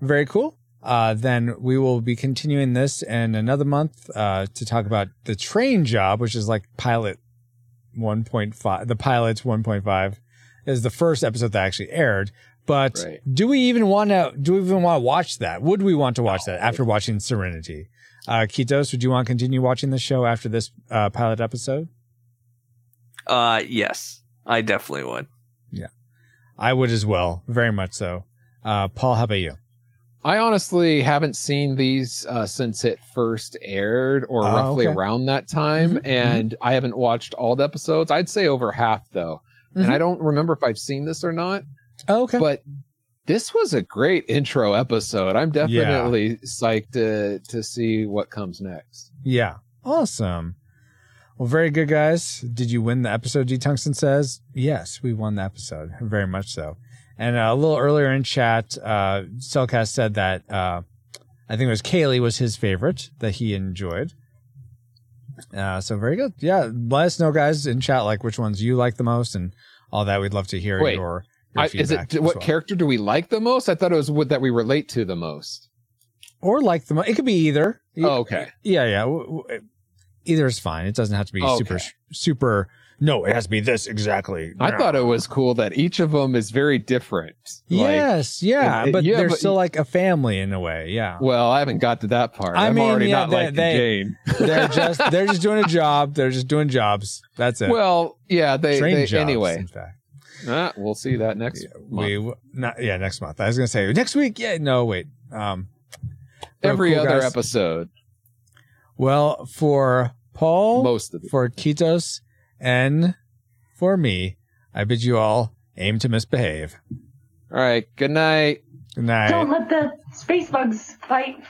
very cool. uh, then we will be continuing this in another month uh, to talk about the train job, which is like pilot 1.5. The pilot's 1.5 is the first episode that actually aired. But Right. do we even want to? Do we even want to watch that? Would we want to watch that after watching Serenity? Uh, Kitos, would you want to continue watching the show after this uh, pilot episode? Uh, yes, I definitely would. Yeah, I would as well, very much so. Uh, Paul, how about you? I honestly haven't seen these uh, since it first aired, or Oh, roughly okay. around that time, Mhm, and I haven't watched all the episodes. I'd say over half though, and Mhm. I don't remember if I've seen this or not. Oh, okay. But this was a great intro episode. I'm definitely psyched to to see what comes next. Yeah. Awesome. Well, very good, guys. Did you win the episode? D Tungsten says, yes, we won the episode. Very much so. And a little earlier in chat, uh, Cellcast said that uh, I think it was Kaylee was his favorite that he enjoyed. Uh, so very good. Yeah. Let us know, guys, in chat, like which ones you like the most and all that. We'd love to hear Wait, your, your I, is it what well. character do we like the most? I thought it was what that we relate to the most. or like the most. It could be either. Oh, okay. Yeah, yeah. Either is fine. It doesn't have to be Okay. super, super. No, it has to be this exactly. I No. thought it was cool that each of them is very different. Like, yes, yeah, and- but yeah, they're but- still like a family in a way. Yeah, Well, I haven't got to that part. I I'm mean, already yeah, not they- liking they- Jayne. they're just they're just doing a job. They're just doing jobs. That's it. Well, yeah, they, Train they jobs, anyway. In fact, Ah, we'll see that next month. we not yeah next month. I was gonna say next week. Yeah, no wait. Um, Every cool, other guys. episode, Well, for Paul, most of it. for Kitos, and for me, I bid you all aim to misbehave. All right. Good night. Good night. Don't let the space bugs fight.